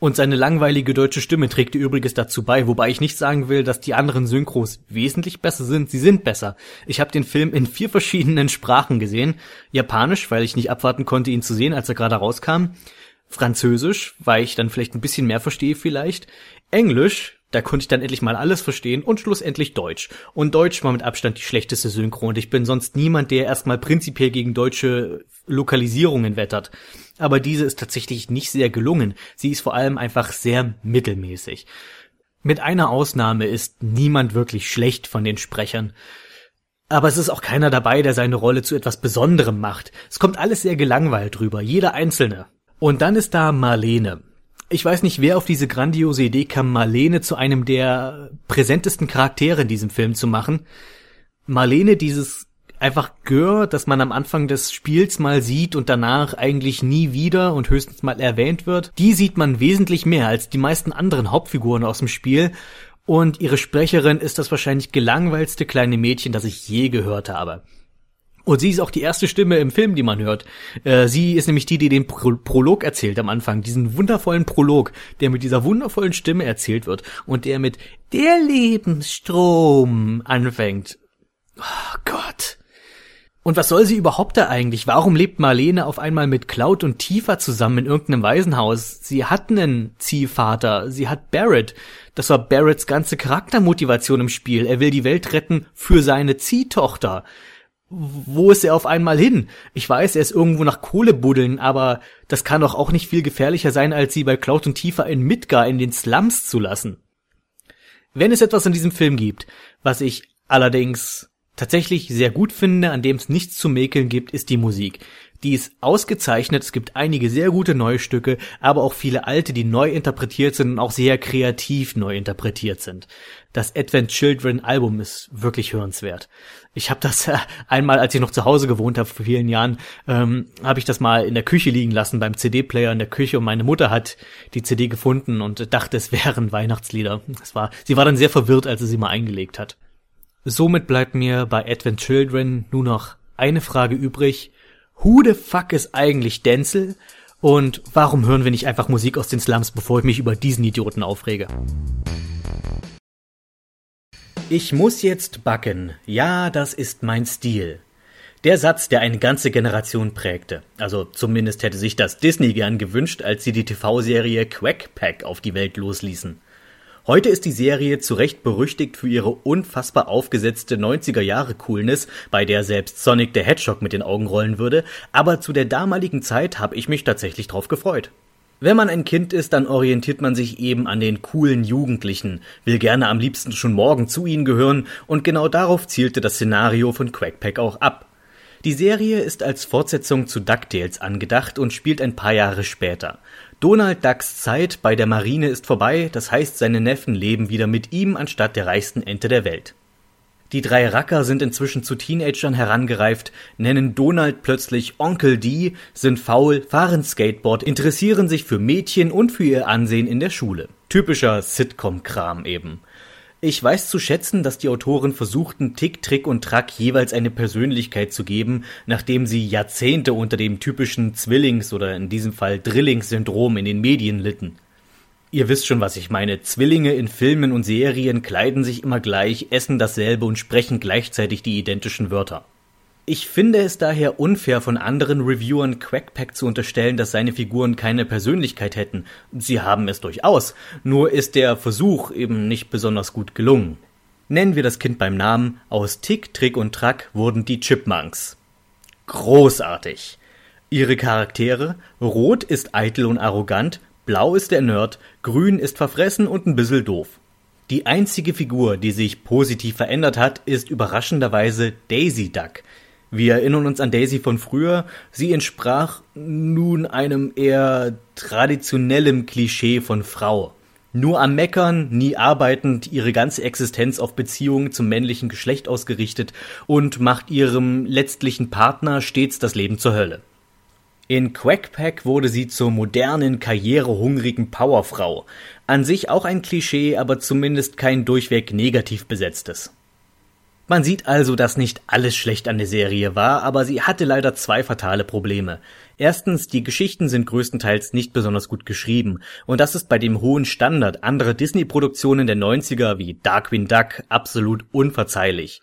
Und seine langweilige deutsche Stimme trägt übrigens dazu bei, wobei ich nicht sagen will, dass die anderen Synchros wesentlich besser sind. Sie sind besser. Ich habe den Film in vier verschiedenen Sprachen gesehen. Japanisch, weil ich nicht abwarten konnte, ihn zu sehen, als er gerade rauskam. Französisch, weil ich dann vielleicht ein bisschen mehr verstehe vielleicht. Englisch, da konnte ich dann endlich mal alles verstehen und schlussendlich Deutsch. Und Deutsch war mit Abstand die schlechteste Synchro und ich bin sonst niemand, der erstmal prinzipiell gegen deutsche Lokalisierungen wettert aber diese ist tatsächlich nicht sehr gelungen. Sie ist vor allem einfach sehr mittelmäßig. Mit einer Ausnahme ist niemand wirklich schlecht von den Sprechern. Aber es ist auch keiner dabei, der seine Rolle zu etwas Besonderem macht. Es kommt alles sehr gelangweilt drüber, jeder Einzelne. Und dann ist da Marlene. Ich weiß nicht, wer auf diese grandiose Idee kam, Marlene zu einem der präsentesten Charaktere in diesem Film zu machen. Marlene, dieses einfach Gör, das man am Anfang des Spiels mal sieht und danach eigentlich nie wieder und höchstens mal erwähnt wird, die sieht man wesentlich mehr als die meisten anderen Hauptfiguren aus dem Spiel. Und ihre Sprecherin ist das wahrscheinlich gelangweilste kleine Mädchen, das ich je gehört habe. Und sie ist auch die erste Stimme im Film, die man hört. Äh, sie ist nämlich die, die den Pro Prolog erzählt am Anfang. Diesen wundervollen Prolog, der mit dieser wundervollen Stimme erzählt wird und der mit der Lebensstrom anfängt. Oh Gott. Und was soll sie überhaupt da eigentlich? Warum lebt Marlene auf einmal mit Cloud und Tifa zusammen in irgendeinem Waisenhaus? Sie hat einen Ziehvater. Sie hat Barrett. Das war Barretts ganze Charaktermotivation im Spiel. Er will die Welt retten für seine Ziehtochter. Wo ist er auf einmal hin? Ich weiß, er ist irgendwo nach Kohle buddeln, aber das kann doch auch nicht viel gefährlicher sein, als sie bei Cloud und Tifa in Midgar in den Slums zu lassen. Wenn es etwas in diesem Film gibt, was ich allerdings tatsächlich sehr gut finde, an dem es nichts zu mäkeln gibt, ist die Musik. Die ist ausgezeichnet, es gibt einige sehr gute neue Stücke, aber auch viele alte, die neu interpretiert sind und auch sehr kreativ neu interpretiert sind. Das Advent Children Album ist wirklich hörenswert. Ich habe das äh, einmal, als ich noch zu Hause gewohnt habe vor vielen Jahren, ähm, habe ich das mal in der Küche liegen lassen beim CD-Player in der Küche und meine Mutter hat die CD gefunden und dachte, es wären Weihnachtslieder. Es war, sie war dann sehr verwirrt, als sie sie mal eingelegt hat. Somit bleibt mir bei Advent Children nur noch eine Frage übrig. Who the fuck ist eigentlich Denzel? Und warum hören wir nicht einfach Musik aus den Slums, bevor ich mich über diesen Idioten aufrege? Ich muss jetzt backen. Ja, das ist mein Stil. Der Satz, der eine ganze Generation prägte. Also zumindest hätte sich das Disney gern gewünscht, als sie die TV-Serie Quack Pack auf die Welt losließen. Heute ist die Serie zu Recht berüchtigt für ihre unfassbar aufgesetzte 90er Jahre Coolness, bei der selbst Sonic the Hedgehog mit den Augen rollen würde, aber zu der damaligen Zeit habe ich mich tatsächlich drauf gefreut. Wenn man ein Kind ist, dann orientiert man sich eben an den coolen Jugendlichen, will gerne am liebsten schon morgen zu ihnen gehören und genau darauf zielte das Szenario von Quackpack auch ab. Die Serie ist als Fortsetzung zu DuckTales angedacht und spielt ein paar Jahre später. Donald Ducks Zeit bei der Marine ist vorbei, das heißt seine Neffen leben wieder mit ihm anstatt der reichsten Ente der Welt. Die drei Racker sind inzwischen zu Teenagern herangereift, nennen Donald plötzlich Onkel D, sind faul, fahren Skateboard, interessieren sich für Mädchen und für ihr Ansehen in der Schule. Typischer Sitcom-Kram eben. Ich weiß zu schätzen, dass die Autoren versuchten, Tick, Trick und Track jeweils eine Persönlichkeit zu geben, nachdem sie Jahrzehnte unter dem typischen Zwillings- oder in diesem Fall Drillingssyndrom in den Medien litten. Ihr wisst schon, was ich meine. Zwillinge in Filmen und Serien kleiden sich immer gleich, essen dasselbe und sprechen gleichzeitig die identischen Wörter. Ich finde es daher unfair von anderen Reviewern Quackpack zu unterstellen, dass seine Figuren keine Persönlichkeit hätten. Sie haben es durchaus, nur ist der Versuch eben nicht besonders gut gelungen. Nennen wir das Kind beim Namen, aus Tick, Trick und Track wurden die Chipmunks. Großartig. Ihre Charaktere, Rot ist eitel und arrogant, Blau ist der Nerd, Grün ist verfressen und ein bissel doof. Die einzige Figur, die sich positiv verändert hat, ist überraschenderweise Daisy Duck, wir erinnern uns an Daisy von früher. Sie entsprach nun einem eher traditionellem Klischee von Frau. Nur am Meckern, nie arbeitend, ihre ganze Existenz auf Beziehungen zum männlichen Geschlecht ausgerichtet und macht ihrem letztlichen Partner stets das Leben zur Hölle. In Quackpack wurde sie zur modernen, karrierehungrigen Powerfrau. An sich auch ein Klischee, aber zumindest kein durchweg negativ besetztes. Man sieht also, dass nicht alles schlecht an der Serie war, aber sie hatte leider zwei fatale Probleme. Erstens, die Geschichten sind größtenteils nicht besonders gut geschrieben, und das ist bei dem hohen Standard anderer Disney-Produktionen der 90er wie Darkwing Duck absolut unverzeihlich.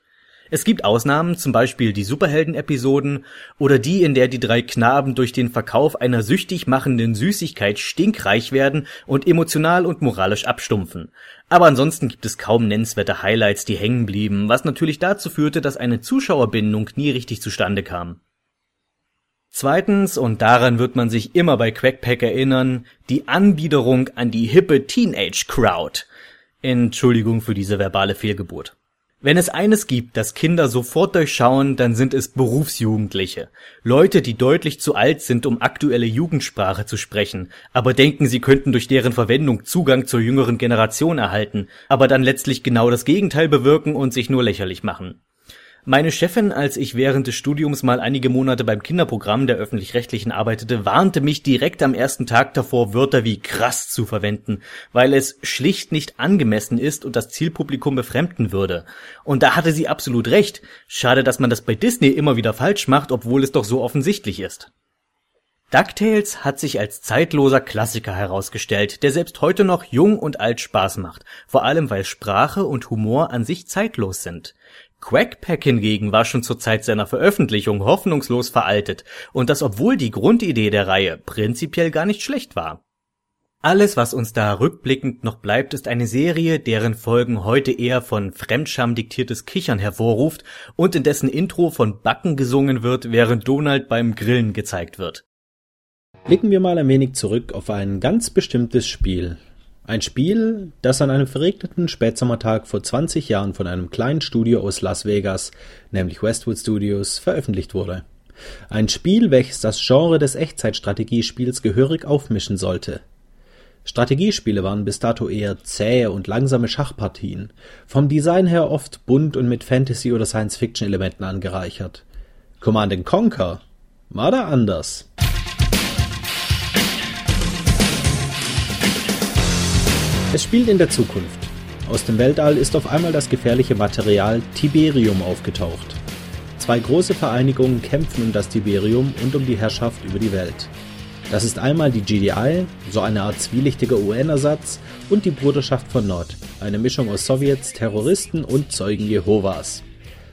Es gibt Ausnahmen, zum Beispiel die Superhelden-Episoden oder die, in der die drei Knaben durch den Verkauf einer süchtig machenden Süßigkeit stinkreich werden und emotional und moralisch abstumpfen. Aber ansonsten gibt es kaum nennenswerte Highlights, die hängen blieben, was natürlich dazu führte, dass eine Zuschauerbindung nie richtig zustande kam. Zweitens, und daran wird man sich immer bei Quackpack erinnern, die Anbiederung an die hippe Teenage Crowd. Entschuldigung für diese verbale Fehlgeburt. Wenn es eines gibt, das Kinder sofort durchschauen, dann sind es Berufsjugendliche. Leute, die deutlich zu alt sind, um aktuelle Jugendsprache zu sprechen, aber denken, sie könnten durch deren Verwendung Zugang zur jüngeren Generation erhalten, aber dann letztlich genau das Gegenteil bewirken und sich nur lächerlich machen. Meine Chefin, als ich während des Studiums mal einige Monate beim Kinderprogramm der öffentlich-rechtlichen arbeitete, warnte mich direkt am ersten Tag davor, Wörter wie krass zu verwenden, weil es schlicht nicht angemessen ist und das Zielpublikum befremden würde. Und da hatte sie absolut recht. Schade, dass man das bei Disney immer wieder falsch macht, obwohl es doch so offensichtlich ist. DuckTales hat sich als zeitloser Klassiker herausgestellt, der selbst heute noch jung und alt Spaß macht, vor allem weil Sprache und Humor an sich zeitlos sind. Quackpack hingegen war schon zur Zeit seiner Veröffentlichung hoffnungslos veraltet, und das obwohl die Grundidee der Reihe prinzipiell gar nicht schlecht war. Alles, was uns da rückblickend noch bleibt, ist eine Serie, deren Folgen heute eher von Fremdscham diktiertes Kichern hervorruft und in dessen Intro von Backen gesungen wird, während Donald beim Grillen gezeigt wird. Blicken wir mal ein wenig zurück auf ein ganz bestimmtes Spiel, ein Spiel, das an einem verregneten Spätsommertag vor 20 Jahren von einem kleinen Studio aus Las Vegas, nämlich Westwood Studios, veröffentlicht wurde. Ein Spiel, welches das Genre des Echtzeitstrategiespiels gehörig aufmischen sollte. Strategiespiele waren bis dato eher zähe und langsame Schachpartien, vom Design her oft bunt und mit Fantasy- oder Science-Fiction-Elementen angereichert. Command Conquer war da anders. Es spielt in der Zukunft. Aus dem Weltall ist auf einmal das gefährliche Material Tiberium aufgetaucht. Zwei große Vereinigungen kämpfen um das Tiberium und um die Herrschaft über die Welt. Das ist einmal die GDI, so eine Art zwielichtiger UN-Ersatz, und die Bruderschaft von Nord, eine Mischung aus Sowjets, Terroristen und Zeugen Jehovas.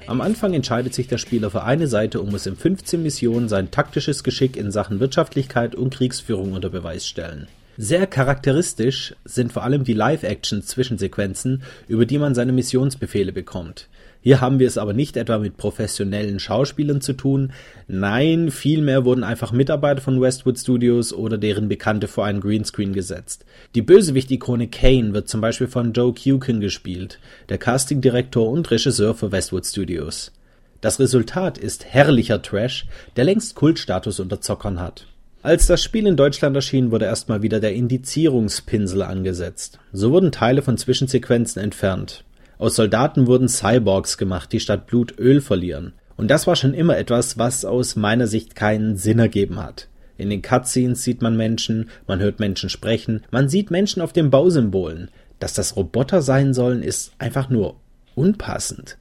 Am Anfang entscheidet sich der Spieler für eine Seite und muss in 15 Missionen sein taktisches Geschick in Sachen Wirtschaftlichkeit und Kriegsführung unter Beweis stellen. Sehr charakteristisch sind vor allem die Live-Action-Zwischensequenzen, über die man seine Missionsbefehle bekommt. Hier haben wir es aber nicht etwa mit professionellen Schauspielern zu tun, nein, vielmehr wurden einfach Mitarbeiter von Westwood Studios oder deren Bekannte vor einen Greenscreen gesetzt. Die Bösewicht-Ikone Kane wird zum Beispiel von Joe Kukin gespielt, der Castingdirektor und Regisseur für Westwood Studios. Das Resultat ist herrlicher Trash, der längst Kultstatus unter Zockern hat. Als das Spiel in Deutschland erschien, wurde erstmal wieder der Indizierungspinsel angesetzt. So wurden Teile von Zwischensequenzen entfernt. Aus Soldaten wurden Cyborgs gemacht, die statt Blut Öl verlieren. Und das war schon immer etwas, was aus meiner Sicht keinen Sinn ergeben hat. In den Cutscenes sieht man Menschen, man hört Menschen sprechen, man sieht Menschen auf den Bausymbolen. Dass das Roboter sein sollen, ist einfach nur unpassend.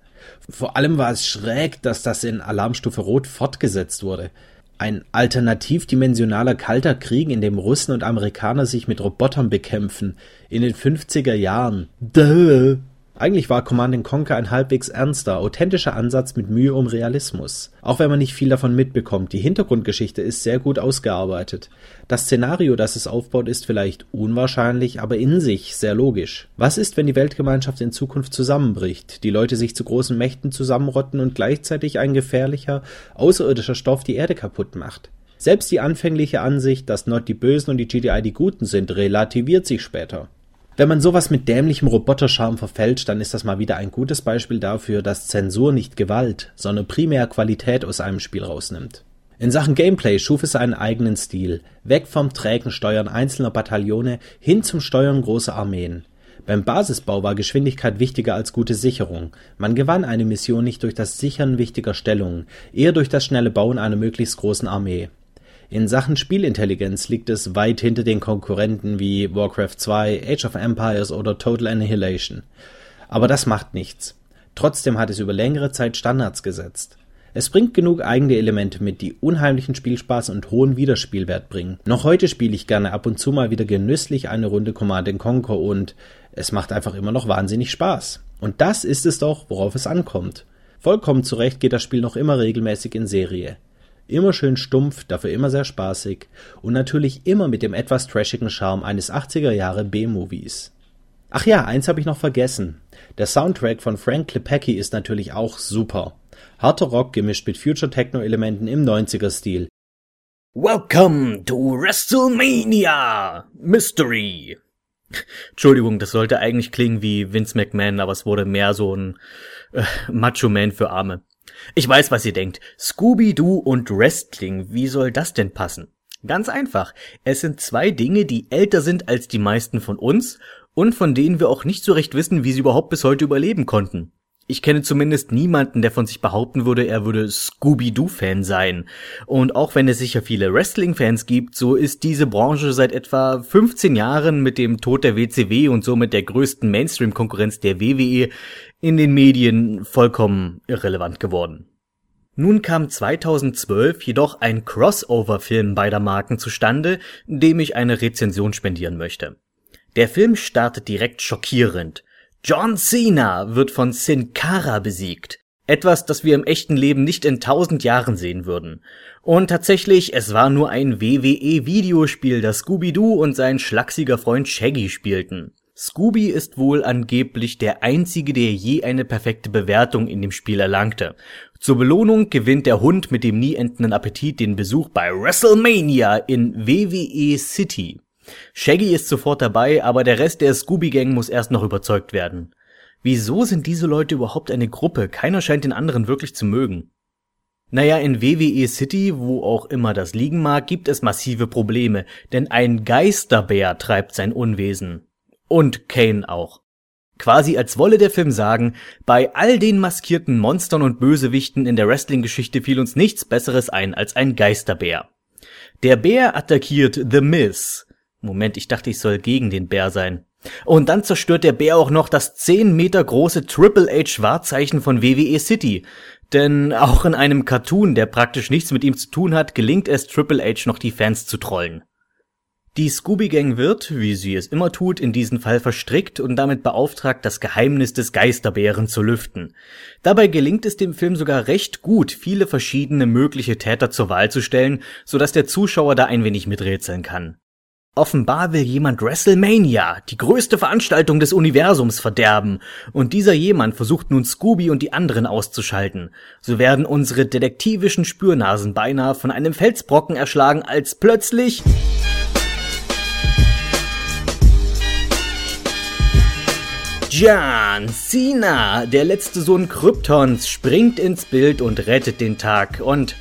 Vor allem war es schräg, dass das in Alarmstufe Rot fortgesetzt wurde. Ein alternativdimensionaler Kalter Krieg, in dem Russen und Amerikaner sich mit Robotern bekämpfen. In den 50er Jahren. Duh. Eigentlich war Command Conquer ein halbwegs ernster, authentischer Ansatz mit Mühe um Realismus. Auch wenn man nicht viel davon mitbekommt, die Hintergrundgeschichte ist sehr gut ausgearbeitet. Das Szenario, das es aufbaut, ist vielleicht unwahrscheinlich, aber in sich sehr logisch. Was ist, wenn die Weltgemeinschaft in Zukunft zusammenbricht, die Leute sich zu großen Mächten zusammenrotten und gleichzeitig ein gefährlicher, außerirdischer Stoff die Erde kaputt macht? Selbst die anfängliche Ansicht, dass Nord die Bösen und die GDI die Guten sind, relativiert sich später. Wenn man sowas mit dämlichem Roboterscharm verfälscht, dann ist das mal wieder ein gutes Beispiel dafür, dass Zensur nicht Gewalt, sondern primär Qualität aus einem Spiel rausnimmt. In Sachen Gameplay schuf es einen eigenen Stil, weg vom trägen Steuern einzelner Bataillone hin zum Steuern großer Armeen. Beim Basisbau war Geschwindigkeit wichtiger als gute Sicherung. Man gewann eine Mission nicht durch das Sichern wichtiger Stellungen, eher durch das schnelle Bauen einer möglichst großen Armee. In Sachen Spielintelligenz liegt es weit hinter den Konkurrenten wie Warcraft 2, Age of Empires oder Total Annihilation. Aber das macht nichts. Trotzdem hat es über längere Zeit Standards gesetzt. Es bringt genug eigene Elemente mit, die unheimlichen Spielspaß und hohen Wiederspielwert bringen. Noch heute spiele ich gerne ab und zu mal wieder genüsslich eine Runde Command Conquer und es macht einfach immer noch wahnsinnig Spaß. Und das ist es doch, worauf es ankommt. Vollkommen zurecht geht das Spiel noch immer regelmäßig in Serie. Immer schön stumpf, dafür immer sehr spaßig und natürlich immer mit dem etwas trashigen Charme eines 80er Jahre B-Movies. Ach ja, eins habe ich noch vergessen. Der Soundtrack von Frank Klepacki ist natürlich auch super. Harter Rock gemischt mit Future Techno Elementen im 90er Stil. Welcome to WrestleMania Mystery. Entschuldigung, das sollte eigentlich klingen wie Vince McMahon, aber es wurde mehr so ein äh, Macho Man für Arme. Ich weiß, was ihr denkt. Scooby-Doo und Wrestling, wie soll das denn passen? Ganz einfach. Es sind zwei Dinge, die älter sind als die meisten von uns und von denen wir auch nicht so recht wissen, wie sie überhaupt bis heute überleben konnten. Ich kenne zumindest niemanden, der von sich behaupten würde, er würde Scooby-Doo-Fan sein. Und auch wenn es sicher viele Wrestling-Fans gibt, so ist diese Branche seit etwa 15 Jahren mit dem Tod der WCW und somit der größten Mainstream-Konkurrenz der WWE in den Medien vollkommen irrelevant geworden. Nun kam 2012 jedoch ein Crossover-Film beider Marken zustande, dem ich eine Rezension spendieren möchte. Der Film startet direkt schockierend. John Cena wird von Sin Cara besiegt. Etwas, das wir im echten Leben nicht in tausend Jahren sehen würden. Und tatsächlich, es war nur ein WWE-Videospiel, das Scooby-Doo und sein schlachsiger Freund Shaggy spielten. Scooby ist wohl angeblich der einzige, der je eine perfekte Bewertung in dem Spiel erlangte. Zur Belohnung gewinnt der Hund mit dem nie endenden Appetit den Besuch bei WrestleMania in WWE City. Shaggy ist sofort dabei, aber der Rest der Scooby-Gang muss erst noch überzeugt werden. Wieso sind diese Leute überhaupt eine Gruppe? Keiner scheint den anderen wirklich zu mögen. Naja, in WWE City, wo auch immer das liegen mag, gibt es massive Probleme, denn ein Geisterbär treibt sein Unwesen. Und Kane auch. Quasi als wolle der Film sagen, bei all den maskierten Monstern und Bösewichten in der Wrestling-Geschichte fiel uns nichts Besseres ein als ein Geisterbär. Der Bär attackiert The Miz. Moment, ich dachte, ich soll gegen den Bär sein. Und dann zerstört der Bär auch noch das 10 Meter große Triple H Wahrzeichen von WWE City. Denn auch in einem Cartoon, der praktisch nichts mit ihm zu tun hat, gelingt es Triple H noch die Fans zu trollen. Die Scooby-Gang wird, wie sie es immer tut, in diesen Fall verstrickt und damit beauftragt, das Geheimnis des Geisterbären zu lüften. Dabei gelingt es dem Film sogar recht gut, viele verschiedene mögliche Täter zur Wahl zu stellen, sodass der Zuschauer da ein wenig miträtseln kann. Offenbar will jemand WrestleMania, die größte Veranstaltung des Universums, verderben, und dieser jemand versucht nun Scooby und die anderen auszuschalten. So werden unsere detektivischen Spürnasen beinahe von einem Felsbrocken erschlagen, als plötzlich John Cena, der letzte Sohn Kryptons, springt ins Bild und rettet den Tag. Und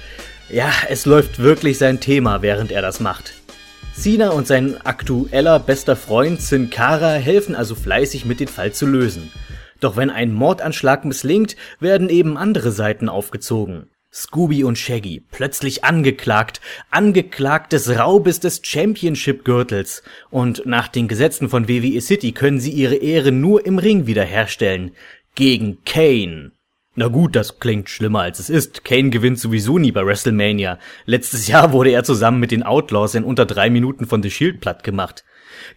ja, es läuft wirklich sein Thema, während er das macht. Cena und sein aktueller bester Freund Sin Cara helfen also fleißig mit den Fall zu lösen. Doch wenn ein Mordanschlag misslingt, werden eben andere Seiten aufgezogen. Scooby und Shaggy, plötzlich angeklagt, angeklagt des Raubes des Championship-Gürtels. Und nach den Gesetzen von WWE City können sie ihre Ehre nur im Ring wiederherstellen. Gegen Kane. Na gut, das klingt schlimmer als es ist. Kane gewinnt sowieso nie bei WrestleMania. Letztes Jahr wurde er zusammen mit den Outlaws in unter drei Minuten von The Shield platt gemacht.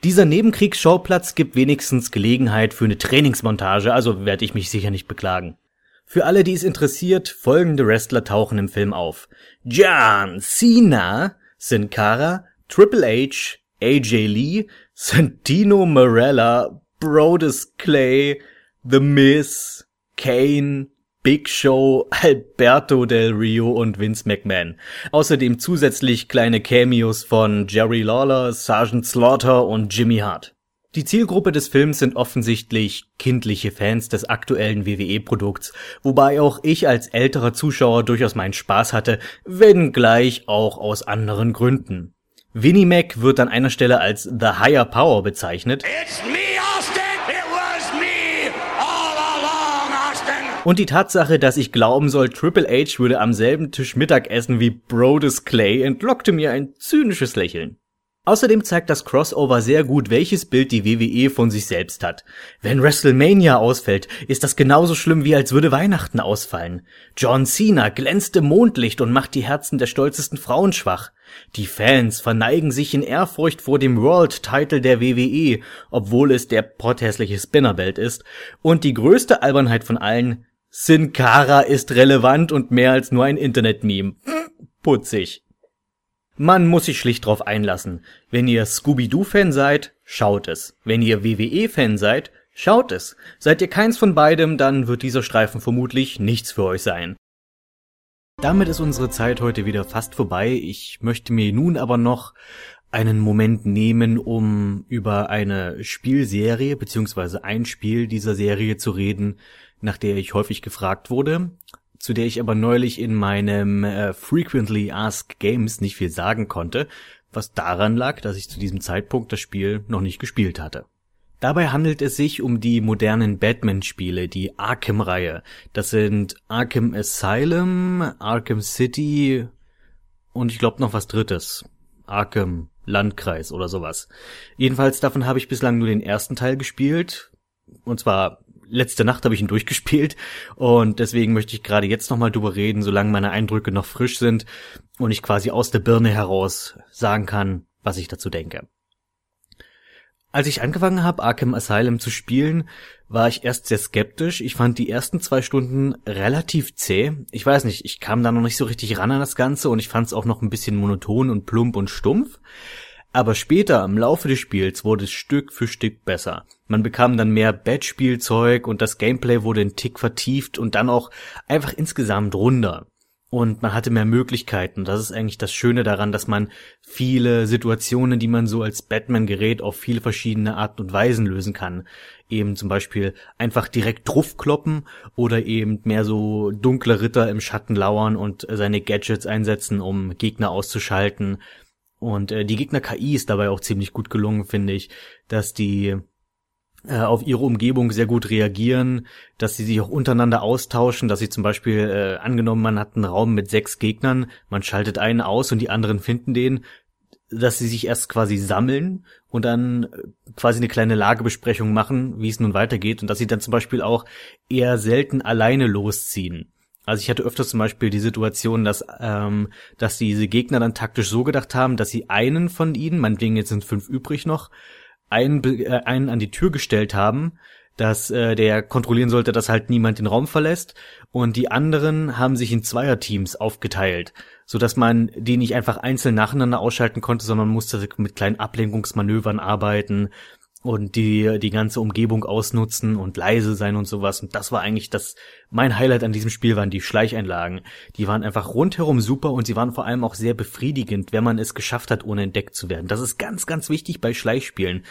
Dieser Nebenkriegsschauplatz gibt wenigstens Gelegenheit für eine Trainingsmontage, also werde ich mich sicher nicht beklagen. Für alle, die es interessiert, folgende Wrestler tauchen im Film auf. John Cena, Sin Cara, Triple H, AJ Lee, Santino Marella, Brodus Clay, The Miz, Kane, Big Show, Alberto Del Rio und Vince McMahon. Außerdem zusätzlich kleine Cameos von Jerry Lawler, Sergeant Slaughter und Jimmy Hart. Die Zielgruppe des Films sind offensichtlich kindliche Fans des aktuellen WWE-Produkts, wobei auch ich als älterer Zuschauer durchaus meinen Spaß hatte, wenngleich auch aus anderen Gründen. Winnie Mac wird an einer Stelle als The Higher Power bezeichnet. Und die Tatsache, dass ich glauben soll, Triple H würde am selben Tisch Mittag essen wie Brodus Clay, entlockte mir ein zynisches Lächeln. Außerdem zeigt das Crossover sehr gut, welches Bild die WWE von sich selbst hat. Wenn WrestleMania ausfällt, ist das genauso schlimm wie als würde Weihnachten ausfallen. John Cena glänzt im Mondlicht und macht die Herzen der stolzesten Frauen schwach. Die Fans verneigen sich in Ehrfurcht vor dem World Title der WWE, obwohl es der potthässliche Spinnerbelt ist. Und die größte Albernheit von allen, Sin Cara ist relevant und mehr als nur ein Internet-Meme. Putzig. Man muss sich schlicht drauf einlassen. Wenn ihr Scooby-Doo-Fan seid, schaut es. Wenn ihr WWE-Fan seid, schaut es. Seid ihr keins von beidem, dann wird dieser Streifen vermutlich nichts für euch sein. Damit ist unsere Zeit heute wieder fast vorbei. Ich möchte mir nun aber noch einen Moment nehmen, um über eine Spielserie beziehungsweise ein Spiel dieser Serie zu reden, nach der ich häufig gefragt wurde zu der ich aber neulich in meinem äh, Frequently Asked Games nicht viel sagen konnte, was daran lag, dass ich zu diesem Zeitpunkt das Spiel noch nicht gespielt hatte. Dabei handelt es sich um die modernen Batman-Spiele, die Arkham-Reihe. Das sind Arkham Asylum, Arkham City und ich glaube noch was drittes. Arkham Landkreis oder sowas. Jedenfalls davon habe ich bislang nur den ersten Teil gespielt. Und zwar letzte Nacht habe ich ihn durchgespielt und deswegen möchte ich gerade jetzt nochmal drüber reden, solange meine Eindrücke noch frisch sind und ich quasi aus der Birne heraus sagen kann, was ich dazu denke. Als ich angefangen habe, Arkham Asylum zu spielen, war ich erst sehr skeptisch. Ich fand die ersten zwei Stunden relativ zäh. Ich weiß nicht, ich kam da noch nicht so richtig ran an das Ganze und ich fand es auch noch ein bisschen monoton und plump und stumpf. Aber später, im Laufe des Spiels, wurde es Stück für Stück besser. Man bekam dann mehr Bad-Spielzeug und das Gameplay wurde ein Tick vertieft und dann auch einfach insgesamt runder und man hatte mehr Möglichkeiten. Das ist eigentlich das Schöne daran, dass man viele Situationen, die man so als Batman-Gerät auf viele verschiedene Arten und Weisen lösen kann. Eben zum Beispiel einfach direkt draufkloppen oder eben mehr so dunkle Ritter im Schatten lauern und seine Gadgets einsetzen, um Gegner auszuschalten. Und äh, die Gegner-KI ist dabei auch ziemlich gut gelungen, finde ich, dass die äh, auf ihre Umgebung sehr gut reagieren, dass sie sich auch untereinander austauschen, dass sie zum Beispiel äh, angenommen, man hat einen Raum mit sechs Gegnern, man schaltet einen aus und die anderen finden den, dass sie sich erst quasi sammeln und dann äh, quasi eine kleine Lagebesprechung machen, wie es nun weitergeht und dass sie dann zum Beispiel auch eher selten alleine losziehen. Also ich hatte öfter zum Beispiel die Situation, dass, ähm, dass diese Gegner dann taktisch so gedacht haben, dass sie einen von ihnen, meinetwegen jetzt sind fünf übrig noch, einen, äh, einen an die Tür gestellt haben, dass äh, der kontrollieren sollte, dass halt niemand den Raum verlässt. Und die anderen haben sich in Zweierteams aufgeteilt, so dass man die nicht einfach einzeln nacheinander ausschalten konnte, sondern musste mit kleinen Ablenkungsmanövern arbeiten und die die ganze Umgebung ausnutzen und leise sein und sowas und das war eigentlich das mein Highlight an diesem Spiel waren die Schleicheinlagen die waren einfach rundherum super und sie waren vor allem auch sehr befriedigend wenn man es geschafft hat ohne entdeckt zu werden das ist ganz ganz wichtig bei Schleichspielen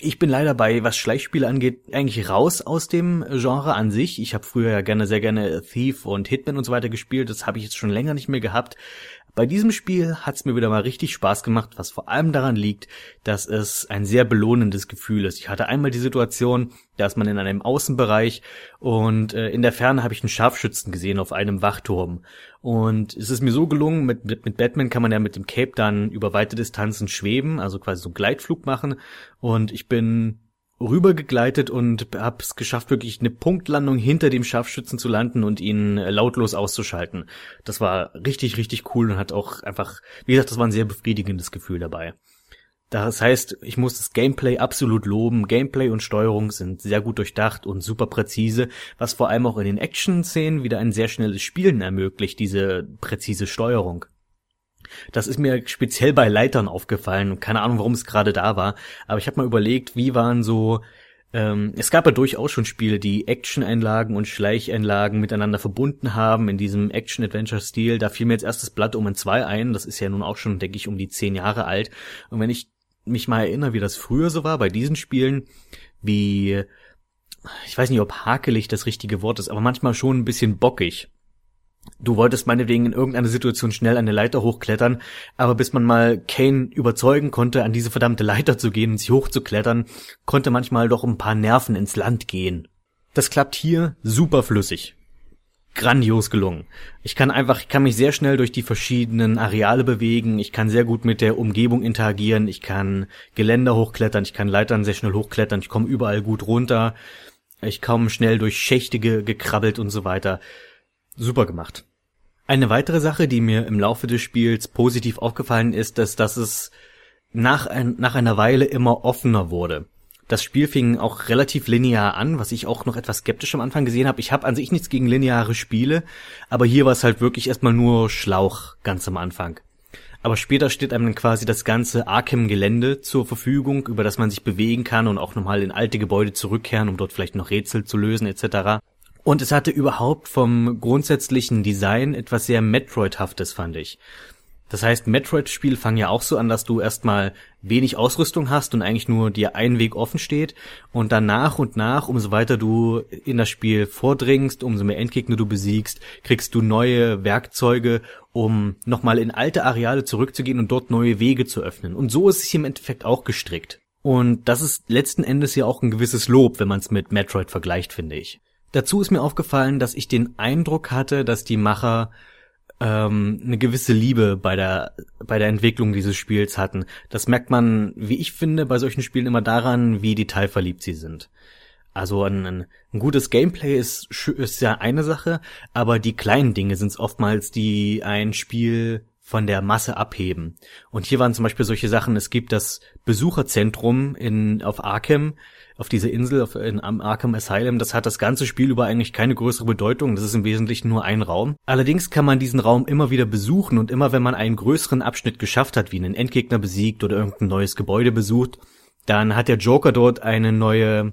ich bin leider bei, was Schleichspiele angeht, eigentlich raus aus dem Genre an sich. Ich habe früher ja gerne, sehr gerne Thief und Hitman und so weiter gespielt. Das habe ich jetzt schon länger nicht mehr gehabt. Bei diesem Spiel hat es mir wieder mal richtig Spaß gemacht, was vor allem daran liegt, dass es ein sehr belohnendes Gefühl ist. Ich hatte einmal die Situation, da ist man in einem Außenbereich und äh, in der Ferne habe ich einen Scharfschützen gesehen auf einem Wachturm. Und es ist mir so gelungen, mit, mit, mit Batman kann man ja mit dem Cape dann über weite Distanzen schweben, also quasi so einen Gleitflug machen. Und ich bin rübergegleitet und habe es geschafft, wirklich eine Punktlandung hinter dem Scharfschützen zu landen und ihn äh, lautlos auszuschalten. Das war richtig, richtig cool und hat auch einfach, wie gesagt, das war ein sehr befriedigendes Gefühl dabei. Das heißt, ich muss das Gameplay absolut loben. Gameplay und Steuerung sind sehr gut durchdacht und super präzise, was vor allem auch in den Action-Szenen wieder ein sehr schnelles Spielen ermöglicht, diese präzise Steuerung. Das ist mir speziell bei Leitern aufgefallen. Keine Ahnung, warum es gerade da war. Aber ich habe mal überlegt, wie waren so. Ähm, es gab ja durchaus schon Spiele, die Action-Einlagen und Schleicheinlagen miteinander verbunden haben in diesem Action-Adventure-Stil. Da fiel mir jetzt erst das Blatt um ein 2 ein. Das ist ja nun auch schon, denke ich, um die zehn Jahre alt. Und wenn ich mich mal erinnere, wie das früher so war bei diesen Spielen, wie ich weiß nicht, ob hakelig das richtige Wort ist, aber manchmal schon ein bisschen bockig. Du wolltest meinetwegen in irgendeiner Situation schnell eine Leiter hochklettern, aber bis man mal Kane überzeugen konnte, an diese verdammte Leiter zu gehen und sie hochzuklettern, konnte manchmal doch ein paar Nerven ins Land gehen. Das klappt hier super flüssig. Grandios gelungen. Ich kann einfach, ich kann mich sehr schnell durch die verschiedenen Areale bewegen, ich kann sehr gut mit der Umgebung interagieren, ich kann Geländer hochklettern, ich kann Leitern sehr schnell hochklettern, ich komme überall gut runter, ich komme schnell durch Schächte gekrabbelt und so weiter super gemacht. Eine weitere Sache, die mir im Laufe des Spiels positiv aufgefallen ist, ist, dass es nach, ein, nach einer Weile immer offener wurde. Das Spiel fing auch relativ linear an, was ich auch noch etwas skeptisch am Anfang gesehen habe. Ich habe an sich nichts gegen lineare Spiele, aber hier war es halt wirklich erstmal nur Schlauch ganz am Anfang. Aber später steht einem dann quasi das ganze Arkham-Gelände zur Verfügung, über das man sich bewegen kann und auch nochmal in alte Gebäude zurückkehren, um dort vielleicht noch Rätsel zu lösen etc. Und es hatte überhaupt vom grundsätzlichen Design etwas sehr Metroid-haftes, fand ich. Das heißt, Metroid-Spiele fangen ja auch so an, dass du erstmal wenig Ausrüstung hast und eigentlich nur dir ein Weg offen steht und dann nach und nach, umso weiter du in das Spiel vordringst, umso mehr Endgegner du besiegst, kriegst du neue Werkzeuge, um nochmal in alte Areale zurückzugehen und dort neue Wege zu öffnen. Und so ist es hier im Endeffekt auch gestrickt. Und das ist letzten Endes ja auch ein gewisses Lob, wenn man es mit Metroid vergleicht, finde ich. Dazu ist mir aufgefallen, dass ich den Eindruck hatte, dass die Macher ähm, eine gewisse Liebe bei der bei der Entwicklung dieses Spiels hatten. Das merkt man, wie ich finde, bei solchen Spielen immer daran, wie detailverliebt sie sind. Also ein, ein, gutes Gameplay ist, ist ja eine Sache, aber die kleinen Dinge sind es oftmals, die ein Spiel von der Masse abheben. Und hier waren zum Beispiel solche Sachen, es gibt das Besucherzentrum in, auf Arkham, auf dieser Insel auf, in, am Arkham Asylum, das hat das ganze Spiel über eigentlich keine größere Bedeutung, das ist im Wesentlichen nur ein Raum. Allerdings kann man diesen Raum immer wieder besuchen und immer wenn man einen größeren Abschnitt geschafft hat, wie einen Endgegner besiegt oder irgendein neues Gebäude besucht, dann hat der Joker dort eine neue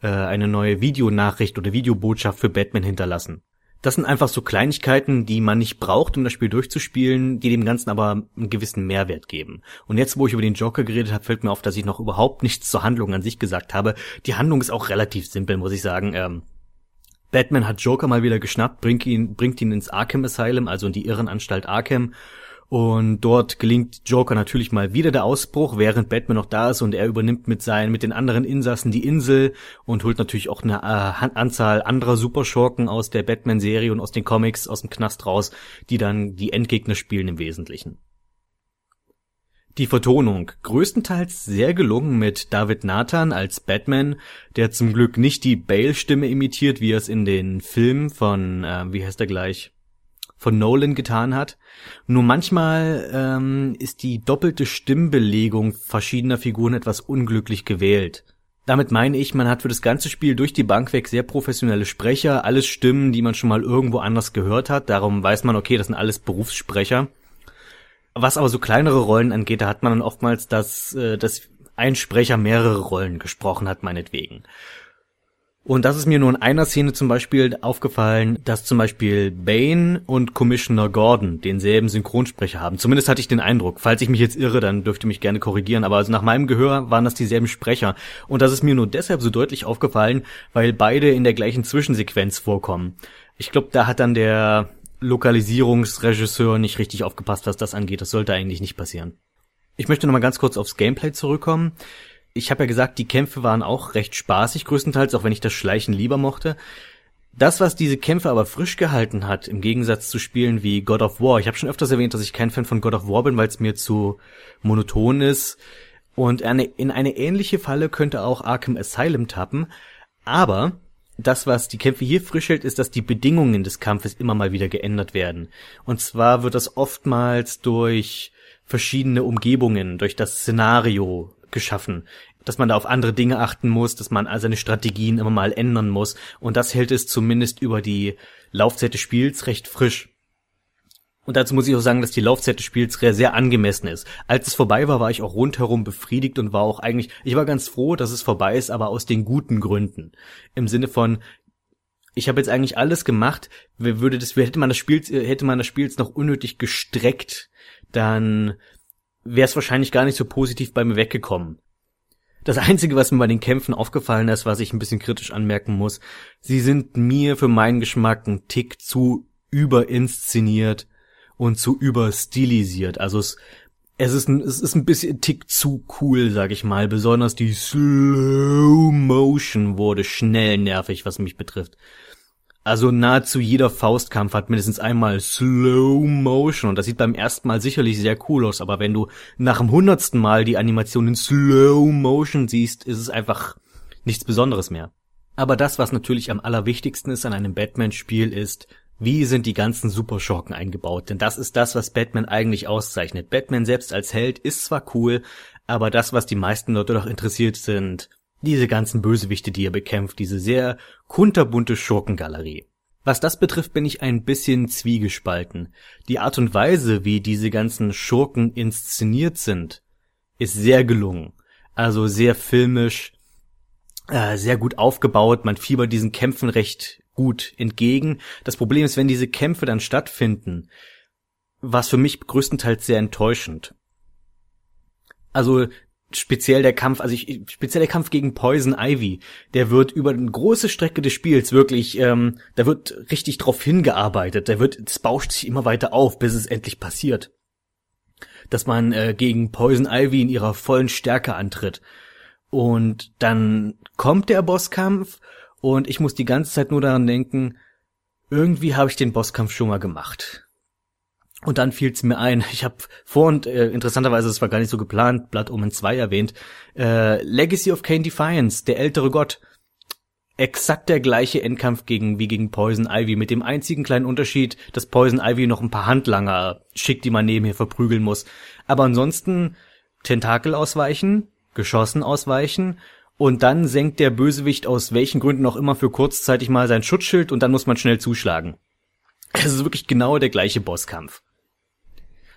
äh, eine neue Videonachricht oder Videobotschaft für Batman hinterlassen. Das sind einfach so Kleinigkeiten, die man nicht braucht, um das Spiel durchzuspielen, die dem Ganzen aber einen gewissen Mehrwert geben. Und jetzt, wo ich über den Joker geredet habe, fällt mir auf, dass ich noch überhaupt nichts zur Handlung an sich gesagt habe. Die Handlung ist auch relativ simpel, muss ich sagen. Ähm, Batman hat Joker mal wieder geschnappt, bringt ihn, bringt ihn ins Arkham Asylum, also in die Irrenanstalt Arkham, und dort gelingt Joker natürlich mal wieder der Ausbruch, während Batman noch da ist und er übernimmt mit seinen, mit den anderen Insassen die Insel und holt natürlich auch eine äh, Anzahl anderer Superschurken aus der Batman-Serie und aus den Comics aus dem Knast raus, die dann die Endgegner spielen im Wesentlichen. Die Vertonung größtenteils sehr gelungen mit David Nathan als Batman, der zum Glück nicht die Bale-Stimme imitiert, wie er es in den Filmen von, äh, wie heißt er gleich, von Nolan getan hat. Nur manchmal ähm, ist die doppelte Stimmbelegung verschiedener Figuren etwas unglücklich gewählt. Damit meine ich, man hat für das ganze Spiel durch die Bank weg sehr professionelle Sprecher, alles Stimmen, die man schon mal irgendwo anders gehört hat. Darum weiß man, okay, das sind alles Berufssprecher. Was aber so kleinere Rollen angeht, da hat man dann oftmals, dass, äh, dass ein Sprecher mehrere Rollen gesprochen hat, meinetwegen. Und das ist mir nur in einer Szene zum Beispiel aufgefallen, dass zum Beispiel Bane und Commissioner Gordon denselben Synchronsprecher haben. Zumindest hatte ich den Eindruck. Falls ich mich jetzt irre, dann dürfte mich gerne korrigieren. Aber also nach meinem Gehör waren das dieselben Sprecher. Und das ist mir nur deshalb so deutlich aufgefallen, weil beide in der gleichen Zwischensequenz vorkommen. Ich glaube, da hat dann der Lokalisierungsregisseur nicht richtig aufgepasst, was das angeht. Das sollte eigentlich nicht passieren. Ich möchte noch mal ganz kurz aufs Gameplay zurückkommen ich habe ja gesagt, die Kämpfe waren auch recht spaßig größtenteils, auch wenn ich das Schleichen lieber mochte. Das, was diese Kämpfe aber frisch gehalten hat, im Gegensatz zu Spielen wie God of War, ich habe schon öfters erwähnt, dass ich kein Fan von God of War bin, weil es mir zu monoton ist. Und eine, in eine ähnliche Falle könnte auch Arkham Asylum tappen. Aber das, was die Kämpfe hier frisch hält, ist, dass die Bedingungen des Kampfes immer mal wieder geändert werden. Und zwar wird das oftmals durch verschiedene Umgebungen, durch das Szenario geschaffen, dass man da auf andere Dinge achten muss, dass man seine Strategien immer mal ändern muss. Und das hält es zumindest über die Laufzeit des Spiels recht frisch. Und dazu muss ich auch sagen, dass die Laufzeit des Spiels sehr angemessen ist. Als es vorbei war, war ich auch rundherum befriedigt und war auch eigentlich, ich war ganz froh, dass es vorbei ist, aber aus den guten Gründen. Im Sinne von, ich habe jetzt eigentlich alles gemacht, würde das, hätte man das Spiel, hätte man das Spiel jetzt noch unnötig gestreckt, dann wäre es wahrscheinlich gar nicht so positiv bei mir weggekommen. Das Einzige, was mir bei den Kämpfen aufgefallen ist, was ich ein bisschen kritisch anmerken muss, sie sind mir für meinen Geschmack ein Tick zu überinszeniert und zu überstilisiert. Also es, es ist ein, es ist ein bisschen ein Tick zu cool, sag ich mal. Besonders die Slow Motion wurde schnell nervig, was mich betrifft. Also nahezu jeder Faustkampf hat mindestens einmal Slow Motion und das sieht beim ersten Mal sicherlich sehr cool aus, aber wenn du nach dem hundertsten Mal die Animation in Slow Motion siehst, ist es einfach nichts Besonderes mehr. Aber das, was natürlich am allerwichtigsten ist an einem Batman-Spiel, ist, wie sind die ganzen Superschurken eingebaut? Denn das ist das, was Batman eigentlich auszeichnet. Batman selbst als Held ist zwar cool, aber das, was die meisten Leute doch interessiert sind, diese ganzen Bösewichte, die er bekämpft, diese sehr kunterbunte Schurkengalerie. Was das betrifft, bin ich ein bisschen zwiegespalten. Die Art und Weise, wie diese ganzen Schurken inszeniert sind, ist sehr gelungen. Also sehr filmisch, äh, sehr gut aufgebaut. Man fiebert diesen Kämpfen recht gut entgegen. Das Problem ist, wenn diese Kämpfe dann stattfinden, war es für mich größtenteils sehr enttäuschend. Also speziell der Kampf, also ich, speziell der Kampf gegen Poison Ivy, der wird über eine große Strecke des Spiels wirklich, ähm, da wird richtig drauf hingearbeitet, der wird, es bauscht sich immer weiter auf, bis es endlich passiert. Dass man äh, gegen Poison Ivy in ihrer vollen Stärke antritt. Und dann kommt der Bosskampf und ich muss die ganze Zeit nur daran denken, irgendwie habe ich den Bosskampf schon mal gemacht. Und dann fiel es mir ein, ich habe vor und äh, interessanterweise, das war gar nicht so geplant, Blood Omen 2 erwähnt, äh, Legacy of Kane Defiance, der ältere Gott. Exakt der gleiche Endkampf gegen, wie gegen Poison Ivy, mit dem einzigen kleinen Unterschied, dass Poison Ivy noch ein paar Handlanger schickt, die man nebenher verprügeln muss. Aber ansonsten Tentakel ausweichen, Geschossen ausweichen und dann senkt der Bösewicht aus welchen Gründen auch immer für kurzzeitig mal sein Schutzschild und dann muss man schnell zuschlagen. Es ist wirklich genau der gleiche Bosskampf.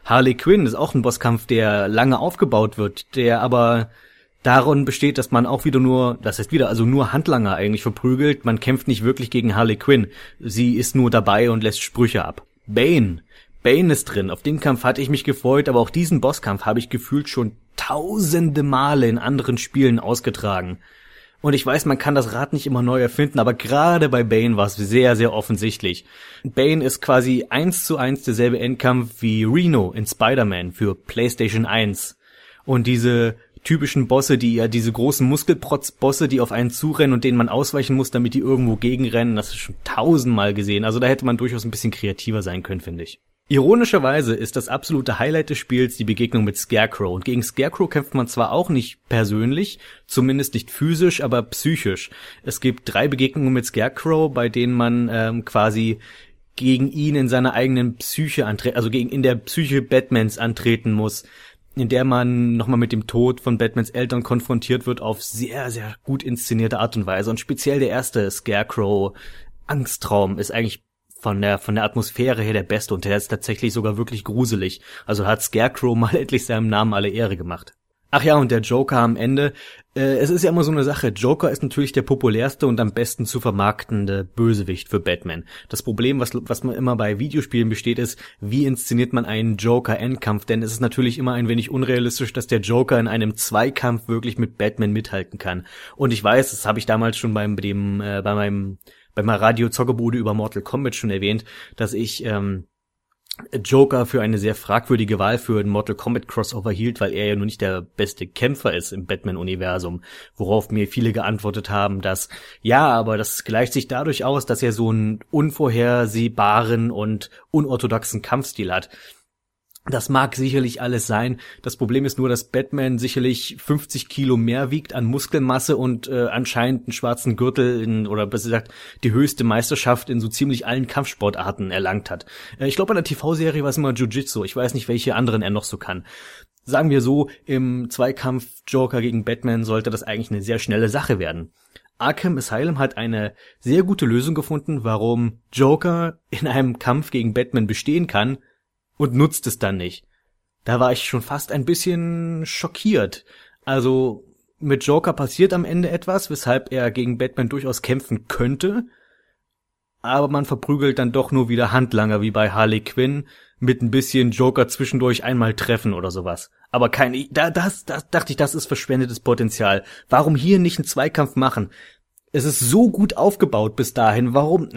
Harley Quinn ist auch ein Bosskampf, der lange aufgebaut wird, der aber darin besteht, dass man auch wieder nur, das heißt wieder, also nur Handlanger eigentlich verprügelt. Man kämpft nicht wirklich gegen Harley Quinn. Sie ist nur dabei und lässt Sprüche ab. Bane. Bane ist drin. Auf den Kampf hatte ich mich gefreut, aber auch diesen Bosskampf habe ich gefühlt schon tausende Male in anderen Spielen ausgetragen. Und ich weiß, man kann das Rad nicht immer neu erfinden, aber gerade bei Bane war es sehr, sehr offensichtlich. Bane ist quasi eins zu eins derselbe Endkampf wie Reno in Spider-Man für PlayStation 1. Und diese typischen Bosse, die ja diese großen Muskelprotz-Bosse, die auf einen zurennen und denen man ausweichen muss, damit die irgendwo gegenrennen, das ist schon tausendmal gesehen. Also da hätte man durchaus ein bisschen kreativer sein können, finde ich. Ironischerweise ist das absolute Highlight des Spiels die Begegnung mit Scarecrow. Und gegen Scarecrow kämpft man zwar auch nicht persönlich, zumindest nicht physisch, aber psychisch. Es gibt drei Begegnungen mit Scarecrow, bei denen man ähm, quasi gegen ihn in seiner eigenen Psyche antreten, also gegen in der Psyche Batmans antreten muss, in der man nochmal mit dem Tod von Batmans Eltern konfrontiert wird auf sehr, sehr gut inszenierte Art und Weise. Und speziell der erste Scarecrow Angsttraum ist eigentlich von der von der Atmosphäre her der beste und der ist tatsächlich sogar wirklich gruselig. Also hat Scarecrow mal endlich seinem Namen alle Ehre gemacht. Ach ja, und der Joker am Ende. Äh, es ist ja immer so eine Sache. Joker ist natürlich der populärste und am besten zu vermarktende Bösewicht für Batman. Das Problem, was, was man immer bei Videospielen besteht, ist, wie inszeniert man einen Joker-Endkampf? Denn es ist natürlich immer ein wenig unrealistisch, dass der Joker in einem Zweikampf wirklich mit Batman mithalten kann. Und ich weiß, das habe ich damals schon beim dem äh, bei meinem bei meiner Radio Zockerbude über Mortal Kombat schon erwähnt, dass ich ähm, Joker für eine sehr fragwürdige Wahl für ein Mortal Kombat Crossover hielt, weil er ja nur nicht der beste Kämpfer ist im Batman-Universum, worauf mir viele geantwortet haben, dass ja, aber das gleicht sich dadurch aus, dass er so einen unvorhersehbaren und unorthodoxen Kampfstil hat. Das mag sicherlich alles sein. Das Problem ist nur, dass Batman sicherlich 50 Kilo mehr wiegt an Muskelmasse und äh, anscheinend einen schwarzen Gürtel in, oder besser gesagt die höchste Meisterschaft in so ziemlich allen Kampfsportarten erlangt hat. Äh, ich glaube, bei der TV-Serie war es immer Jiu-Jitsu. Ich weiß nicht, welche anderen er noch so kann. Sagen wir so, im Zweikampf Joker gegen Batman sollte das eigentlich eine sehr schnelle Sache werden. Arkham Asylum hat eine sehr gute Lösung gefunden, warum Joker in einem Kampf gegen Batman bestehen kann, und nutzt es dann nicht. Da war ich schon fast ein bisschen schockiert. Also mit Joker passiert am Ende etwas, weshalb er gegen Batman durchaus kämpfen könnte, aber man verprügelt dann doch nur wieder Handlanger wie bei Harley Quinn mit ein bisschen Joker zwischendurch einmal treffen oder sowas. Aber kein, da, das, das dachte ich, das ist verschwendetes Potenzial. Warum hier nicht einen Zweikampf machen? Es ist so gut aufgebaut bis dahin. Warum?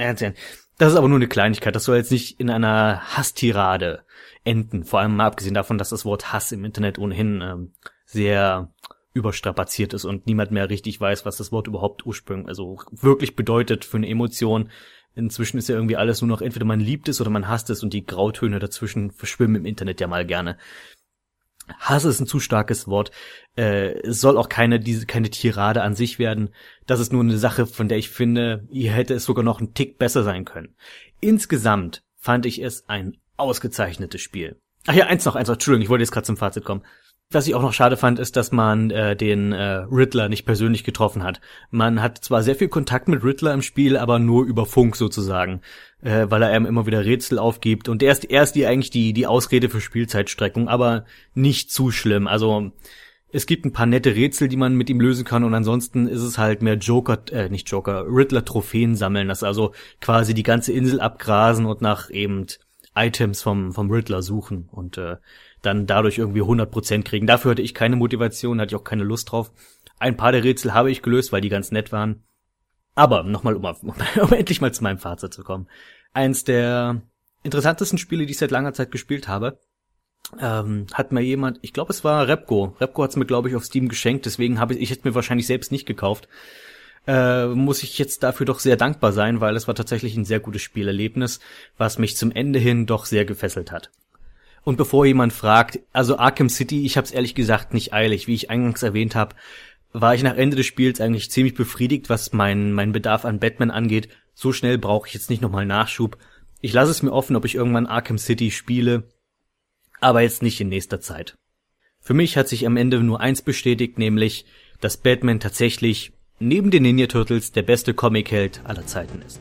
Das ist aber nur eine Kleinigkeit. Das soll jetzt nicht in einer Hasstirade enden. Vor allem mal abgesehen davon, dass das Wort Hass im Internet ohnehin ähm, sehr überstrapaziert ist und niemand mehr richtig weiß, was das Wort überhaupt ursprünglich, also wirklich bedeutet für eine Emotion. Inzwischen ist ja irgendwie alles nur noch entweder man liebt es oder man hasst es und die Grautöne dazwischen verschwimmen im Internet ja mal gerne. Hass ist ein zu starkes Wort. Äh, es soll auch keine diese keine Tirade an sich werden. Das ist nur eine Sache, von der ich finde, hier hätte es sogar noch ein Tick besser sein können. Insgesamt fand ich es ein ausgezeichnetes Spiel. Ach ja, eins noch, eins noch. Entschuldigung, ich wollte jetzt gerade zum Fazit kommen. Was ich auch noch schade fand, ist, dass man äh, den äh, Riddler nicht persönlich getroffen hat. Man hat zwar sehr viel Kontakt mit Riddler im Spiel, aber nur über Funk sozusagen, äh, weil er einem immer wieder Rätsel aufgibt. Und er ist, er ist die eigentlich die, die Ausrede für Spielzeitstreckung, aber nicht zu schlimm. Also es gibt ein paar nette Rätsel, die man mit ihm lösen kann und ansonsten ist es halt mehr Joker, äh, nicht Joker, Riddler-Trophäen sammeln, das also quasi die ganze Insel abgrasen und nach eben Items vom, vom Riddler suchen und äh, dann dadurch irgendwie 100% kriegen. Dafür hatte ich keine Motivation, hatte ich auch keine Lust drauf. Ein paar der Rätsel habe ich gelöst, weil die ganz nett waren. Aber nochmal, um, um, um endlich mal zu meinem Fazit zu kommen. Eins der interessantesten Spiele, die ich seit langer Zeit gespielt habe. ähm, hat mir jemand, ich glaube es war Repco, Repco hat es mir glaube ich auf Steam geschenkt, deswegen habe ich, ich hätte mir wahrscheinlich selbst nicht gekauft. Äh, muss ich jetzt dafür doch sehr dankbar sein, weil es war tatsächlich ein sehr gutes Spielerlebnis, was mich zum Ende hin doch sehr gefesselt hat. Und bevor jemand fragt, also Arkham City, ich habe es ehrlich gesagt nicht eilig, wie ich eingangs erwähnt habe, war ich nach Ende des Spiels eigentlich ziemlich befriedigt, was mein mein Bedarf an Batman angeht. So schnell brauche ich jetzt nicht nochmal Nachschub. Ich lasse es mir offen, ob ich irgendwann Arkham City spiele aber jetzt nicht in nächster Zeit. Für mich hat sich am Ende nur eins bestätigt, nämlich, dass Batman tatsächlich neben den Ninja Turtles der beste Comicheld aller Zeiten ist.